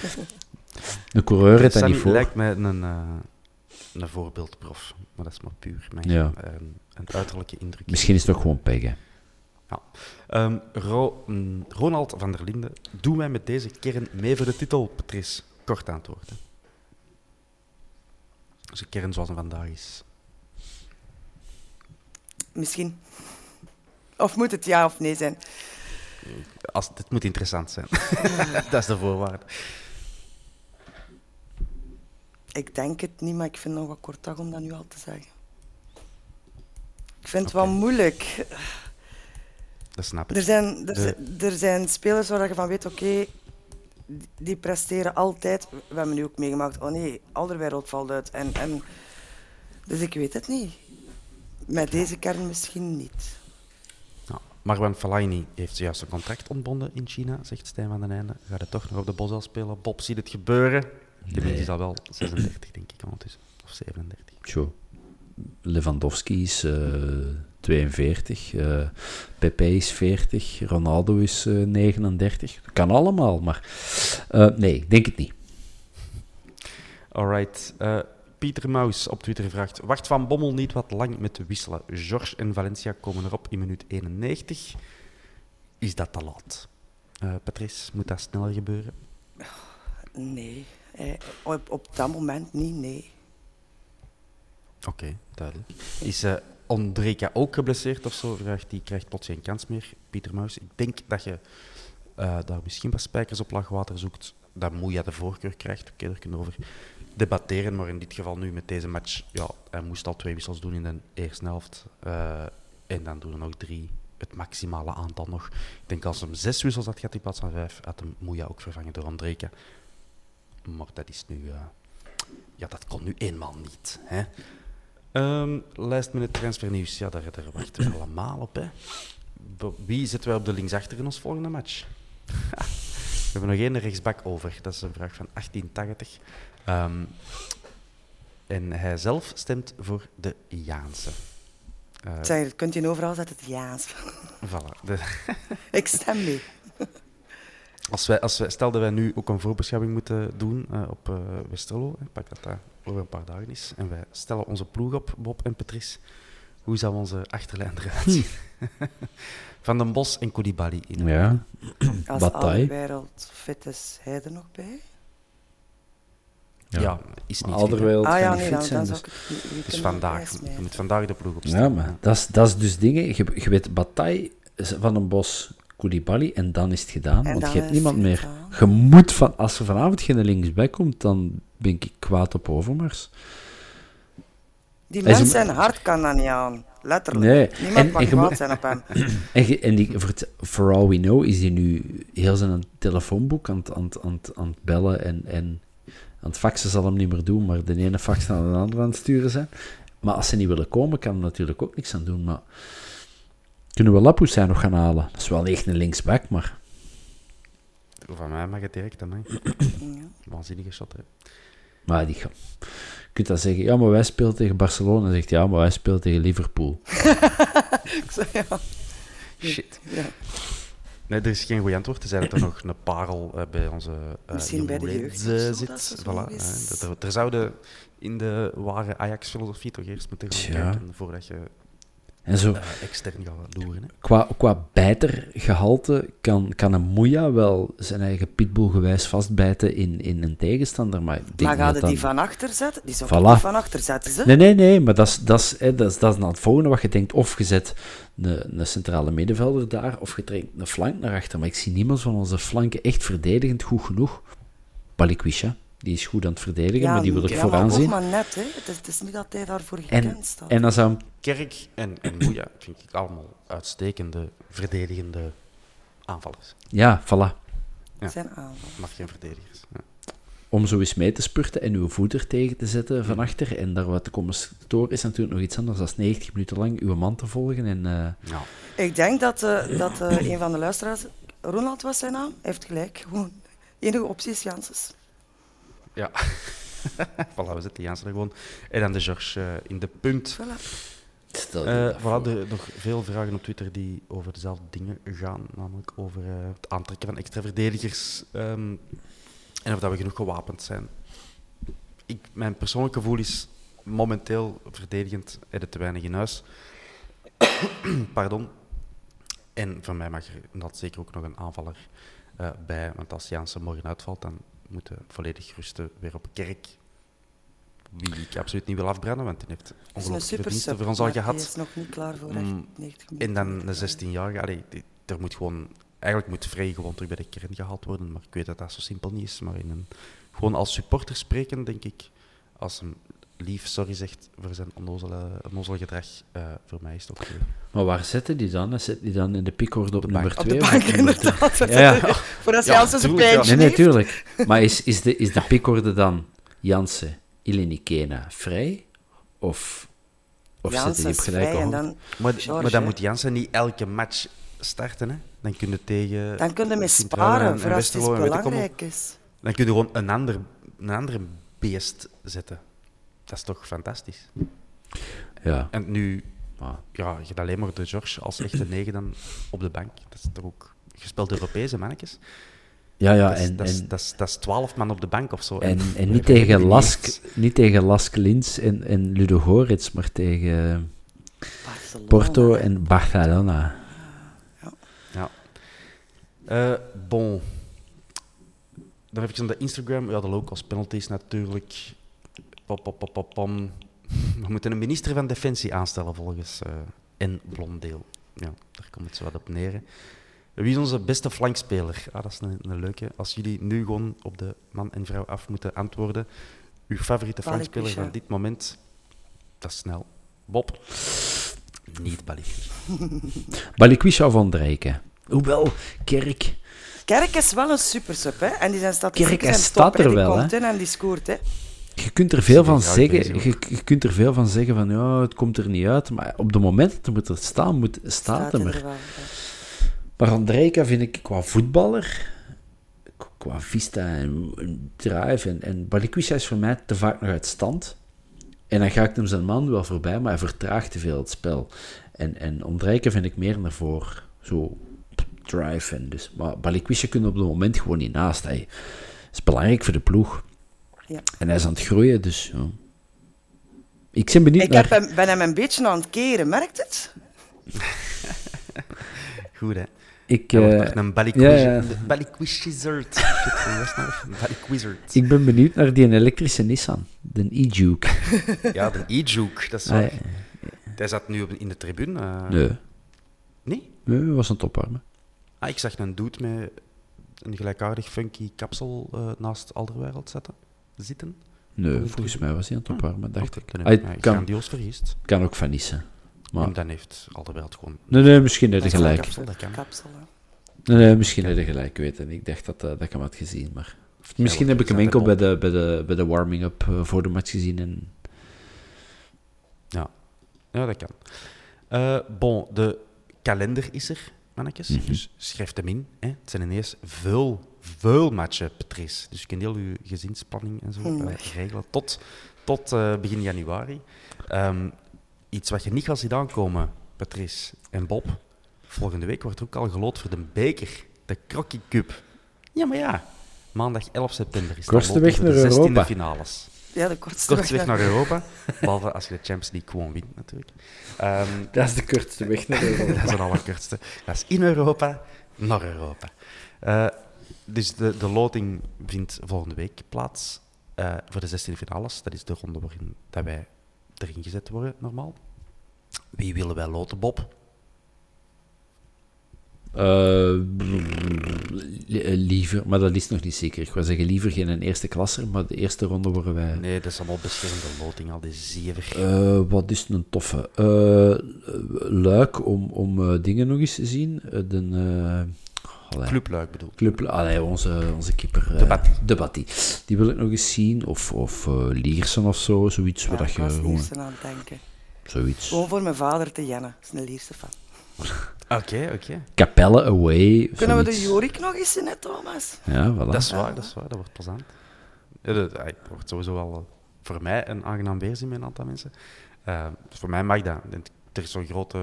De coureur heeft dat niet voor. lijkt mij een, uh, een voorbeeldprof, maar dat is maar puur mijn ja. uh, een uiterlijke indruk. Misschien is het toch gewoon peggen. Ja. Um, Ro mm, Ronald van der Linden, doen wij met deze kern mee voor de titel, Patrice? Kort antwoord. Hè. Dus een kern zoals een vandaag is. Misschien. Of moet het ja of nee zijn? Als, het moet interessant zijn. dat is de voorwaarde. Ik denk het niet, maar ik vind het nog wat kort om dat nu al te zeggen. Ik vind het wel moeilijk. Dat snap ik. Er zijn, er, er zijn spelers waar je van weet, oké, die presteren altijd. We hebben nu ook meegemaakt, oh nee, Alderwereld valt uit. En, en, dus ik weet het niet. Met deze kern misschien niet. Marwan Fellaini heeft zojuist een contract ontbonden in China, zegt Stijn van den Einde. Gaat het toch nog op de Bosel spelen? Bob ziet het gebeuren. Die nee. is al wel 36, denk ik ondertussen. Of 37. Zo. Lewandowski is uh, 42, uh, Pepe is 40, Ronaldo is uh, 39. Dat kan allemaal, maar nee, denk het niet. Alright. Pieter Maus op Twitter vraagt: Wacht Van Bommel niet wat lang met te wisselen? George en Valencia komen erop in minuut 91. Is dat te laat? Uh, Patrice, moet dat sneller gebeuren? Nee, eh, op, op dat moment niet, nee. Oké, okay, duidelijk. Is uh, ook geblesseerd of zo? Vraagt die krijgt plots geen kans meer. Pieter Maus, ik denk dat je uh, daar misschien wat spijkers op laag water zoekt. Dat Moeja de voorkeur krijgt. Oké, okay, daar kunnen we over debatteren. Maar in dit geval nu met deze match, ja, hij moest al twee wissels doen in de eerste helft. Uh, en dan doen er nog drie, het maximale aantal nog. Ik denk als hem zes wissels had gehad in plaats van vijf, had hem Moeja ook vervangen door Andreke. Maar dat is nu... Uh, ja, dat kon nu eenmaal niet. Hè. Lijst met het transfernieuws. Ja, daar, daar wachten we allemaal op. Hè. Wie zetten wij op de linksachter in ons volgende match? we hebben nog één rechtsbak over. Dat is een vraag van 1880. Um, en hij zelf stemt voor de Jaanse. Uh, zeg, kunt je overal zetten, het Jaans. Voilà. De Ik stem mee. Als wij, als wij, stel dat wij nu ook een voorbeschouwing moeten doen uh, op uh, Westerlo, ik pak dat dat over een paar dagen is, en wij stellen onze ploeg op, Bob en Patrice, hoe zou onze achterlijn eruit zien? Van den Bos en Koulibaly. In ja. Als de wereld fit is, hij er nog bij? Ja. is niet Alderweireld Ah ja, niet nee, dan, dan dus- Dus vandaag, je moet vandaag de ploeg Ja, opstellen. maar dat is, dat is dus dingen. Je, je weet Bataille van een bos, Koulibaly en dan is het gedaan. En want dan je hebt niemand meer. gedaan. Je moet van, als er vanavond geen linksback komt, dan ben ik kwaad op Overmars. Die mensen een- zijn hart kan dat niet aan. Letterlijk. Nee. Niemand En- mag kwaad zijn op hem. En, en die, voor, het- for all we know is hij nu heel zijn telefoonboek aan, het- aan, aan, aan het bellen en, en aan het faxen zal hem niet meer doen, maar de ene fax naar de andere aan het sturen zijn. Maar als ze niet willen komen, kan er natuurlijk ook niks aan doen. Maar kunnen we Lapus zijn nog gaan halen? Dat is wel echt een linksback, maar Van mij mag het direct aan mij. Waanzinnige shot, hè. Maar die, je kunt dat zeggen, ja, maar wij spelen tegen Barcelona. En zegt, ja, maar wij spelen tegen Liverpool. Ik zei, ja. Shit. Ja. Nee, er is geen goed antwoord. Tenzij dat er nog een parel eh, bij onze uh, Misschien bij de jeugd zo, dat zit. Voilà, er, er zouden in de ware Ajax-filosofie toch eerst moeten gaan kijken voordat je En zo, eh, extern gaat loeren. Hè. qua, qua bijtergehalte kan, kan een Moeja wel zijn eigen pitbull-gewijs vastbijten in, in een tegenstander. Maar, Maar gaat het die van achter zetten? Die zou Voilà. van achter zetten, ze. Nee, nee, nee, maar dat is, dat, is, hè, dat, is, dat is dan het volgende wat je denkt. Of je zet een, een centrale middenvelder daar, of je trekt een flank naar achter. Maar ik zie niemand van onze flanken echt verdedigend goed genoeg. Balikwisha, die is goed aan het verdedigen, maar die wil ik ja, vooraan zien. maar net, hè. Het is, het is niet dat hij daarvoor En, gekend staat. en dan zou hem Kerk en, en Moeja vind ik allemaal uitstekende, verdedigende aanvallers. Ja, voilà. ja. Zijn aanval. Maar geen verdedigers. Ja. Om zo eens mee te spurten en uw voet er tegen te zetten van achter en daar wat te komen storen, is natuurlijk nog iets anders dan 90 minuten lang uw man te volgen. En, eh, Ja. Ik denk dat, eh, dat eh, een van de luisteraars, Ronald was zijn naam, hij heeft gelijk. Gewoon, enige optie is Janssens. Ja. voilà, we zetten Jansen er gewoon. En dan de George eh, in de punt. Voilà. stel je Eh dat voilà, nog veel vragen op Twitter die over dezelfde dingen gaan. Namelijk over eh, het aantrekken van extra verdedigers. ehm, en of dat we genoeg gewapend zijn. Ik, mijn persoonlijk gevoel is momenteel verdedigend er te weinig in huis. Pardon. En voor mij mag er inderdaad zeker ook nog een aanvaller eh, bij. Want als Jansen morgen uitvalt, dan moeten volledig rusten weer op kerk. Wie ik absoluut niet wil afbranden, want die heeft een ongelooflijk sub, voor ons al gehad. Hij is nog niet klaar voor echt Mm, 90 minuten. En dan een 16-jarige. Allee, die- er moet gewoon, eigenlijk moet Vrij gewoon terug bij de kern gehaald worden. Maar ik weet dat dat zo simpel niet is. Maar in een, gewoon als supporter spreken, denk ik, als hem lief sorry zegt voor zijn onnozele, onnozel gedrag, eh, voor mij is het oké. Maar waar zetten die dan? Zet die dan in de pickorde op, de nummer bank. 2? Op de bank, inderdaad. Ja, ja. Voor als Ja, Janssens een tuurlijk, ja. pijntje Nee, heeft. natuurlijk. Maar is, is, de, is de dan Jansen, Ilinikena vrij? Of, of zetten die op gelijke vrij dan, Maar, George, maar dan moet Jansen niet elke match starten. Hè? Dan kun je tegen. dan kun je mee sparen en voor als het belangrijk is. Dan kun je gewoon een ander, een andere beest zetten. Dat is toch fantastisch? Ja. En nu, ja, je hebt alleen maar de George als echte negen dan op de bank. Dat is toch ook gespeeld Europese mannetjes. ja, ja dat, is, en, dat, is, en, dat, is, dat is 12 man op de bank of zo. en, en niet, tegen Lask, niet tegen Lask Lins en, en Ludo Goretz, maar tegen Barcelona. Porto en Barcelona. Ja. Eh, bon. Dan even aan de Instagram. Ja, de locals penalties natuurlijk. Pop, pop, pop, pop, pom. We moeten een minister van Defensie aanstellen volgens eh N. Blondeel. Ja, daar komt het zo wat op neer. hè. Wie is onze beste flankspeler? Ah, dat is een, een leuke. Als jullie nu gewoon op de man en vrouw af moeten antwoorden. Uw favoriete Balik flankspeler van dit moment? Dat is snel. Bob. Niet Balik. Balikwisha van Drijken. Hoewel, Kerk... Kerk is wel een supersub, hè? En die zijn statistieken Kerk, zijn staat er wel, hè. en die scoort, hè? Je kunt er veel van zeggen. Je, je kunt er veel van zeggen van ja, het komt er niet uit. Maar op het moment dat er moet er staan, moet, staat hem er. Maar Andrejka vind ik qua voetballer, qua vista en, en drive en, en Balikwisha is voor mij te vaak nog uit stand. En dan ga ik hem zijn man wel voorbij, maar hij vertraagt te veel het spel. En, en vind ik meer naar voor zo drive. En dus, maar Balikwisha kunnen op het moment gewoon niet naast. Hij is belangrijk voor de ploeg. Ja. En hij is aan het groeien, dus ja. Ik ben benieuwd Ik naar... heb hem, ben hem een beetje aan het keren, merkt het? Goed, hè? Ik, Hij wordt eh, naar een ja, Ballyquiz- ja. de Ballyquizard. Shit, hoe was het? Een Ballyquizard. ik ben benieuwd naar die elektrische Nissan, de e-Juke. Ja, de e-juke, dat is Ah, ja. Hij zat nu in de tribune. eh, Nee, Nee? nee, was een topwarme. Ah, ik zag een dude met een gelijkaardig funky kapsel eh, naast Alderwereld zetten, zitten. Nee, volgens mij was hij aan het opwarmen, dacht ik. Dan Ah, het ik mij kan, grandioos vergist. kan ook van Nissen. Maar, En dan heeft Alderwereld gewoon... nee, nee, misschien heb je gelijk. kapsel, dat kan. Kapsel, hè. Nee, nee, misschien heb je gelijk, weet en Ik dacht dat, eh, dat ik hem had gezien, maar... Misschien heb ik hem enkel bij de, bij de, bij de warming-up eh, voor de match gezien en... Ja, ja dat kan. Eh, bon, de kalender is er, mannetjes. Mhm. Dus schrijf hem in. Hè. Het zijn ineens veel, veel matchen, Patrice. Dus je kunt heel je gezinsplanning en zo Nee. regelen tot, tot eh, begin januari. Ehm, iets wat je niet gaat zien aankomen, Patrice en Bob. Volgende week wordt er ook al geloot voor de beker, de Crocky Cup. Ja, maar ja. Maandag 11 september is Kortste weg voor de naar 16e Europa. finales. Ja, de kortste Kortste weg naar Europa. Behalve als je de Champions League gewoon wint, natuurlijk. Ehm, Dat is de kortste weg naar dat is een allerkortste. Dat is in Europa, naar Europa. Eh, dus de, de loting vindt volgende week plaats eh, voor de 16e finales. Dat is de ronde waarin dat wij erin gezet worden, normaal. Wie willen wij loten, Bob? Eh, li- liever, maar dat is nog niet zeker. Ik wil zeggen liever geen een eerste klasser, maar de eerste ronde worden wij... Nee, dat is allemaal beschermde loting, al die zever. Eh, wat is een toffe? Eh, luik om, om dingen nog eens te zien. De, allee, Clubluik bedoel ik. Club, allee, onze, onze keeper. eh, De Batty. De Batty. Die wil ik nog eens zien. Of, of eh, Liersen of zo. Zoiets. Ja, waar dat ik je was gewoon, Liersen aan het denken. zoiets. Gewoon voor mijn vader te jennen. Dat is een Lierse fan. Oké, oké. Capelle away. Kunnen we de. Jorik nog eens zien, hè, Thomas? Ja, voilà. Dat is waar, dat is waar. Dat wordt plezant. Ja, dat, dat wordt sowieso wel eh, voor mij een aangenaam weerzien met een aantal mensen. Dus voor mij mag dat. Er is zo'n grote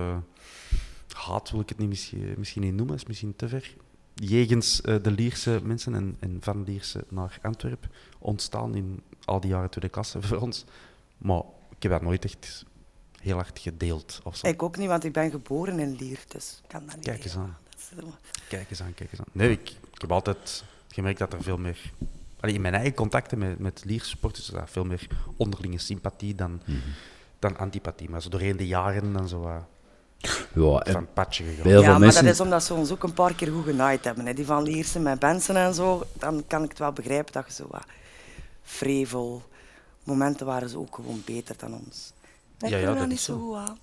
haat, wil ik het niet misschien, misschien niet noemen, is misschien te ver. Jegens eh, de Lierse mensen en, en van Lierse naar Antwerpen ontstaan in al die jaren tweede klasse voor ons. Maar ik heb dat nooit echt heel hard gedeeld. Of zo. Ik ook niet, want ik ben geboren in Lier, dus ik kan dat niet Kijk eens aan. Kijk eens aan, kijk eens aan. Nee, ik, ik heb altijd gemerkt dat er veel meer... Allee, in mijn eigen contacten met, met Lierse supporters is dat veel meer onderlinge sympathie dan, dan antipathie. Maar zo doorheen de jaren dan zo wat Ja, en van het padje gegaan. bij heel Ja, veel maar mensen... dat is omdat ze ons ook een paar keer goed genaaid hebben. Hè. Die van Lierse met Benson en zo, dan kan ik het wel begrijpen dat je zo wat vrevel... Momenten waren ze ook gewoon beter dan ons. Ik Ja, ja, vind dat dat niet is zo zo. goed aan.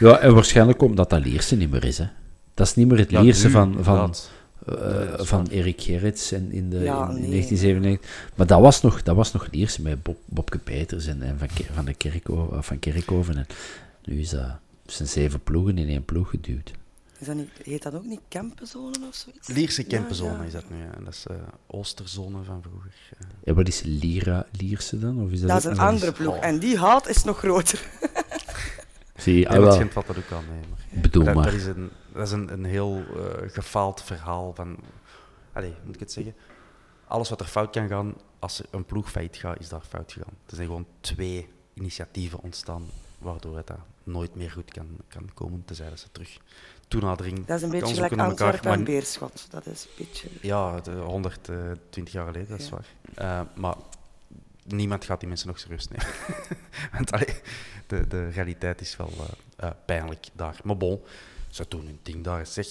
Ja, en waarschijnlijk omdat dat Lierse niet meer is. Hè. Dat is niet meer het Ja, Lierse nu, van, van, eh, dat van. Erik Gerrits in, in, de, Ja, in, in nee. 1997. Maar dat was nog, dat was nog Lierse met Bob, Bobke Peters en, en van, van, de Kerko, eh, van Kerkhoven. En nu is dat zijn zeven ploegen in één ploeg geduwd. Is dat niet, heet dat ook niet Kempenzone of zoiets? Lierse Kempenzone ja. is dat nu, ja. Dat is eh Oosterzone van vroeger. En wat is Lira, Lierse dan? Of is dat, Dat is een andere ploeg. En die haat is nog groter. Zie je, ah, dat schijnt valt dat ook aan mee. Maar Bedoel dat, maar. dat is een, dat is een, een heel eh, gefaald verhaal van... Allee, moet ik het zeggen? Alles wat er fout kan gaan, als er een ploeg failliet gaat, is daar fout gegaan. Er zijn gewoon twee initiatieven ontstaan waardoor het dat nooit meer goed kan, kan komen, tenzij dat ze terug toenadering Dat is een beetje gelijk. Antwerpen en Beerschot. Dat is een beetje... Ja, de 120 jaar geleden, dat is Ja. waar. Eh, maar niemand gaat die mensen nog serieus nemen. Want allee, de, de realiteit is wel eh, eh, pijnlijk daar. Maar bon, ze doen hun ding daar. Zeg,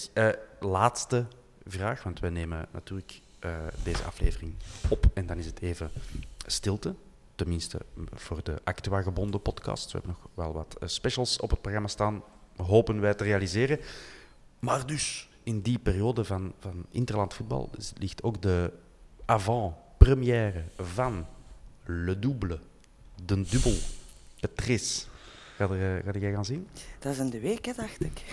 laatste vraag, want wij nemen natuurlijk deze aflevering op en dan is het even stilte. Tenminste, voor de Actua gebonden podcast. We hebben nog wel wat eh, specials op het programma staan, hopen wij te realiseren. Maar dus, in die periode van, van interland voetbal dus ligt ook de avant-première van Le Double, de dubbel, Patrice. Ga, er, eh, ga jij gaan zien? Dat is in de week, hè, dacht ik.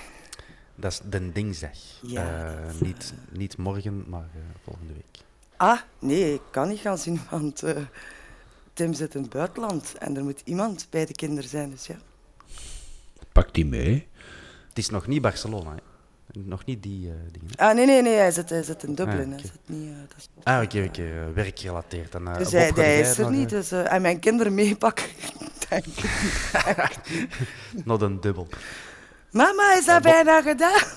Dat is de dinsdag. Ja, Eh, is, niet, niet morgen, maar volgende week. Ah, nee, ik kan niet gaan zien, want Tim zit in het buitenland. En er moet iemand bij de kinderen zijn, dus ja. Pak die mee. Het is nog niet Barcelona, hè. Nog niet die eh, dingen. Ah, nee, nee, nee, hij zit, hij zit in Dublin. Ah, Hij zit niet... eh, dat is- Ah, oké, oké. eh, werkgerelateerd. En, eh, Dus hij, is er nog, niet, dus, eh, en mijn kinderen meepakken, denk ik. Nog een dubbel. Mama, is dat bijna gedaan?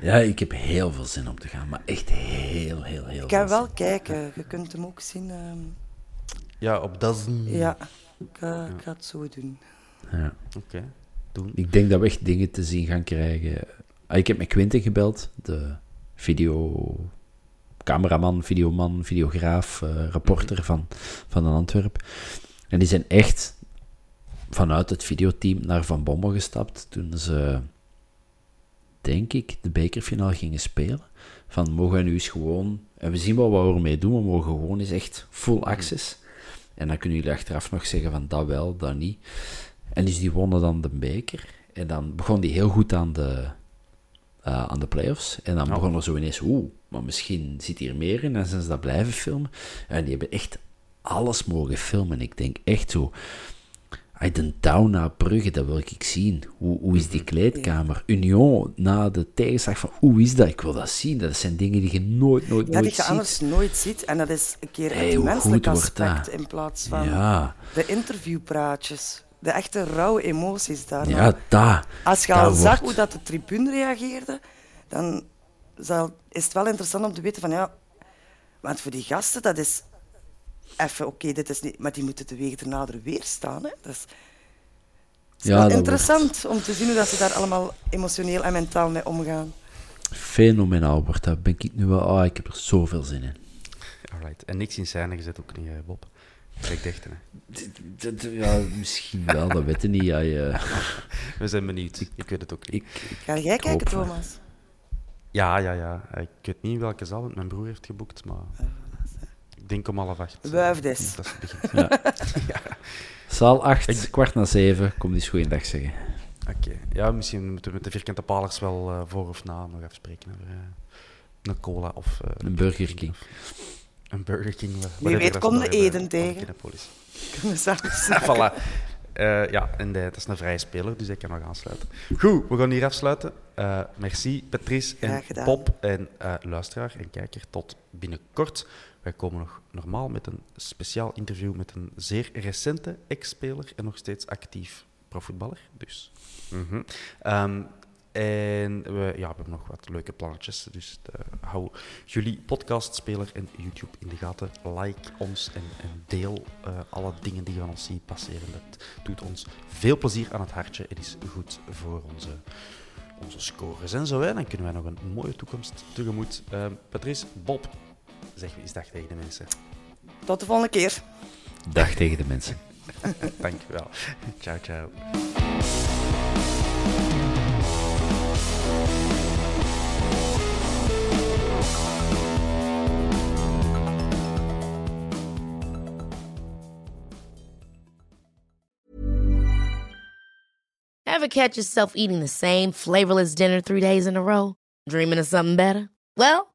Ja, ik heb heel veel zin om te gaan, maar echt heel, heel, heel Ik veel ga wel zin. kijken. Je kunt hem ook zien. ehm, Ja, op Dazen. ja, ik ga, ik ga het zo doen. Ja. Oké, doen. Ik denk dat we echt dingen te zien gaan krijgen. Ah, Ik heb met Quinten gebeld, de video... cameraman, videoman, videograaf, eh, reporter van, van de Antwerp. En die zijn echt vanuit het videoteam naar Van Bommel gestapt toen ze, denk ik, de bekerfinale gingen spelen. Van, mogen we nu eens gewoon... En we zien wel wat we ermee doen, maar we mogen gewoon eens echt full access. En dan kunnen jullie achteraf nog zeggen van, dat wel, dat niet. En dus die wonnen dan de beker. En dan begon die heel goed aan de, eh, aan de playoffs. En dan begon er zo ineens, oeh, maar misschien zit hier meer in. En zijn ze dat blijven filmen. En die hebben echt alles mogen filmen. Ik denk echt zo... Ay, de touw naar Brugge, dat wil ik zien. Hoe, hoe is die kleedkamer? Union, na de tegenslag van, hoe is dat? Ik wil dat zien. Dat zijn dingen die je nooit, nooit, Ja, nooit die je ziet. anders nooit ziet. En dat is een keer Hey, het menselijke dat? aspect in plaats van Ja, de interviewpraatjes. De echte rauwe emoties daar. ja, dat. Als je dat al zag wordt- hoe dat de tribune reageerde, dan is het wel interessant om te weten van ja, want voor die gasten, dat is even oké, dit is niet, maar die moeten de week erna er weer staan. Hè. Dat is, het is Ja, dat interessant om te zien hoe dat ze daar allemaal emotioneel en mentaal mee omgaan. Fenomenaal wordt dat. Ben ik nu wel... Ah, ik heb er zoveel zin in. Alright. En niks in scène gezet ook niet, hè, Bob. Kijk echt, hè. Ja, misschien wel, dat weet je niet. Ja, je- We zijn benieuwd. Ik weet het ook niet. ik, ik, Ga jij kijken, Thomas? Ja, ja, ja. Ik weet niet welke zaal het mijn broer heeft geboekt, maar... Ik denk om half acht. Wuifdes. Dat is het begin. Zaal 8, Ik- kwart na 7. Kom eens goeiedag zeggen. Oké. Ja, misschien moeten we met de vierkante palers wel eh, voor of na nog afspreken. Over, eh, een cola of... eh, Een Burger King. of Een Burger King. Wie weet komt de Eden tegen. Samen voilà. Eh, ja, en de- dat is een vrije speler, dus hij kan nog aansluiten. Goed, we gaan hier afsluiten. Eh, merci Patrice en Graag gedaan. Bob en eh, luisteraar en kijker. Tot binnenkort. Wij komen nog normaal met een speciaal interview met een zeer recente ex-speler en nog steeds actief profvoetballer. Dus. mhm. Ehm, en we, ja, we hebben nog wat leuke plannetjes. Dus eh, hou jullie podcastspeler en YouTube in de gaten. Like ons en, en deel eh, alle dingen die je van ons ziet passeren. Dat doet ons veel plezier aan het hartje. Het is goed voor onze, onze scores en zo. Hè. Dan kunnen wij nog een mooie toekomst tegemoet. Ehm, Patrice, Bob, zeg eens dag tegen de mensen. Tot de volgende keer. Dag tegen de mensen. Dankjewel. ciao, ciao. Ever catch yourself eating the same flavorless dinner three days in a row? Dreaming of something better? Well,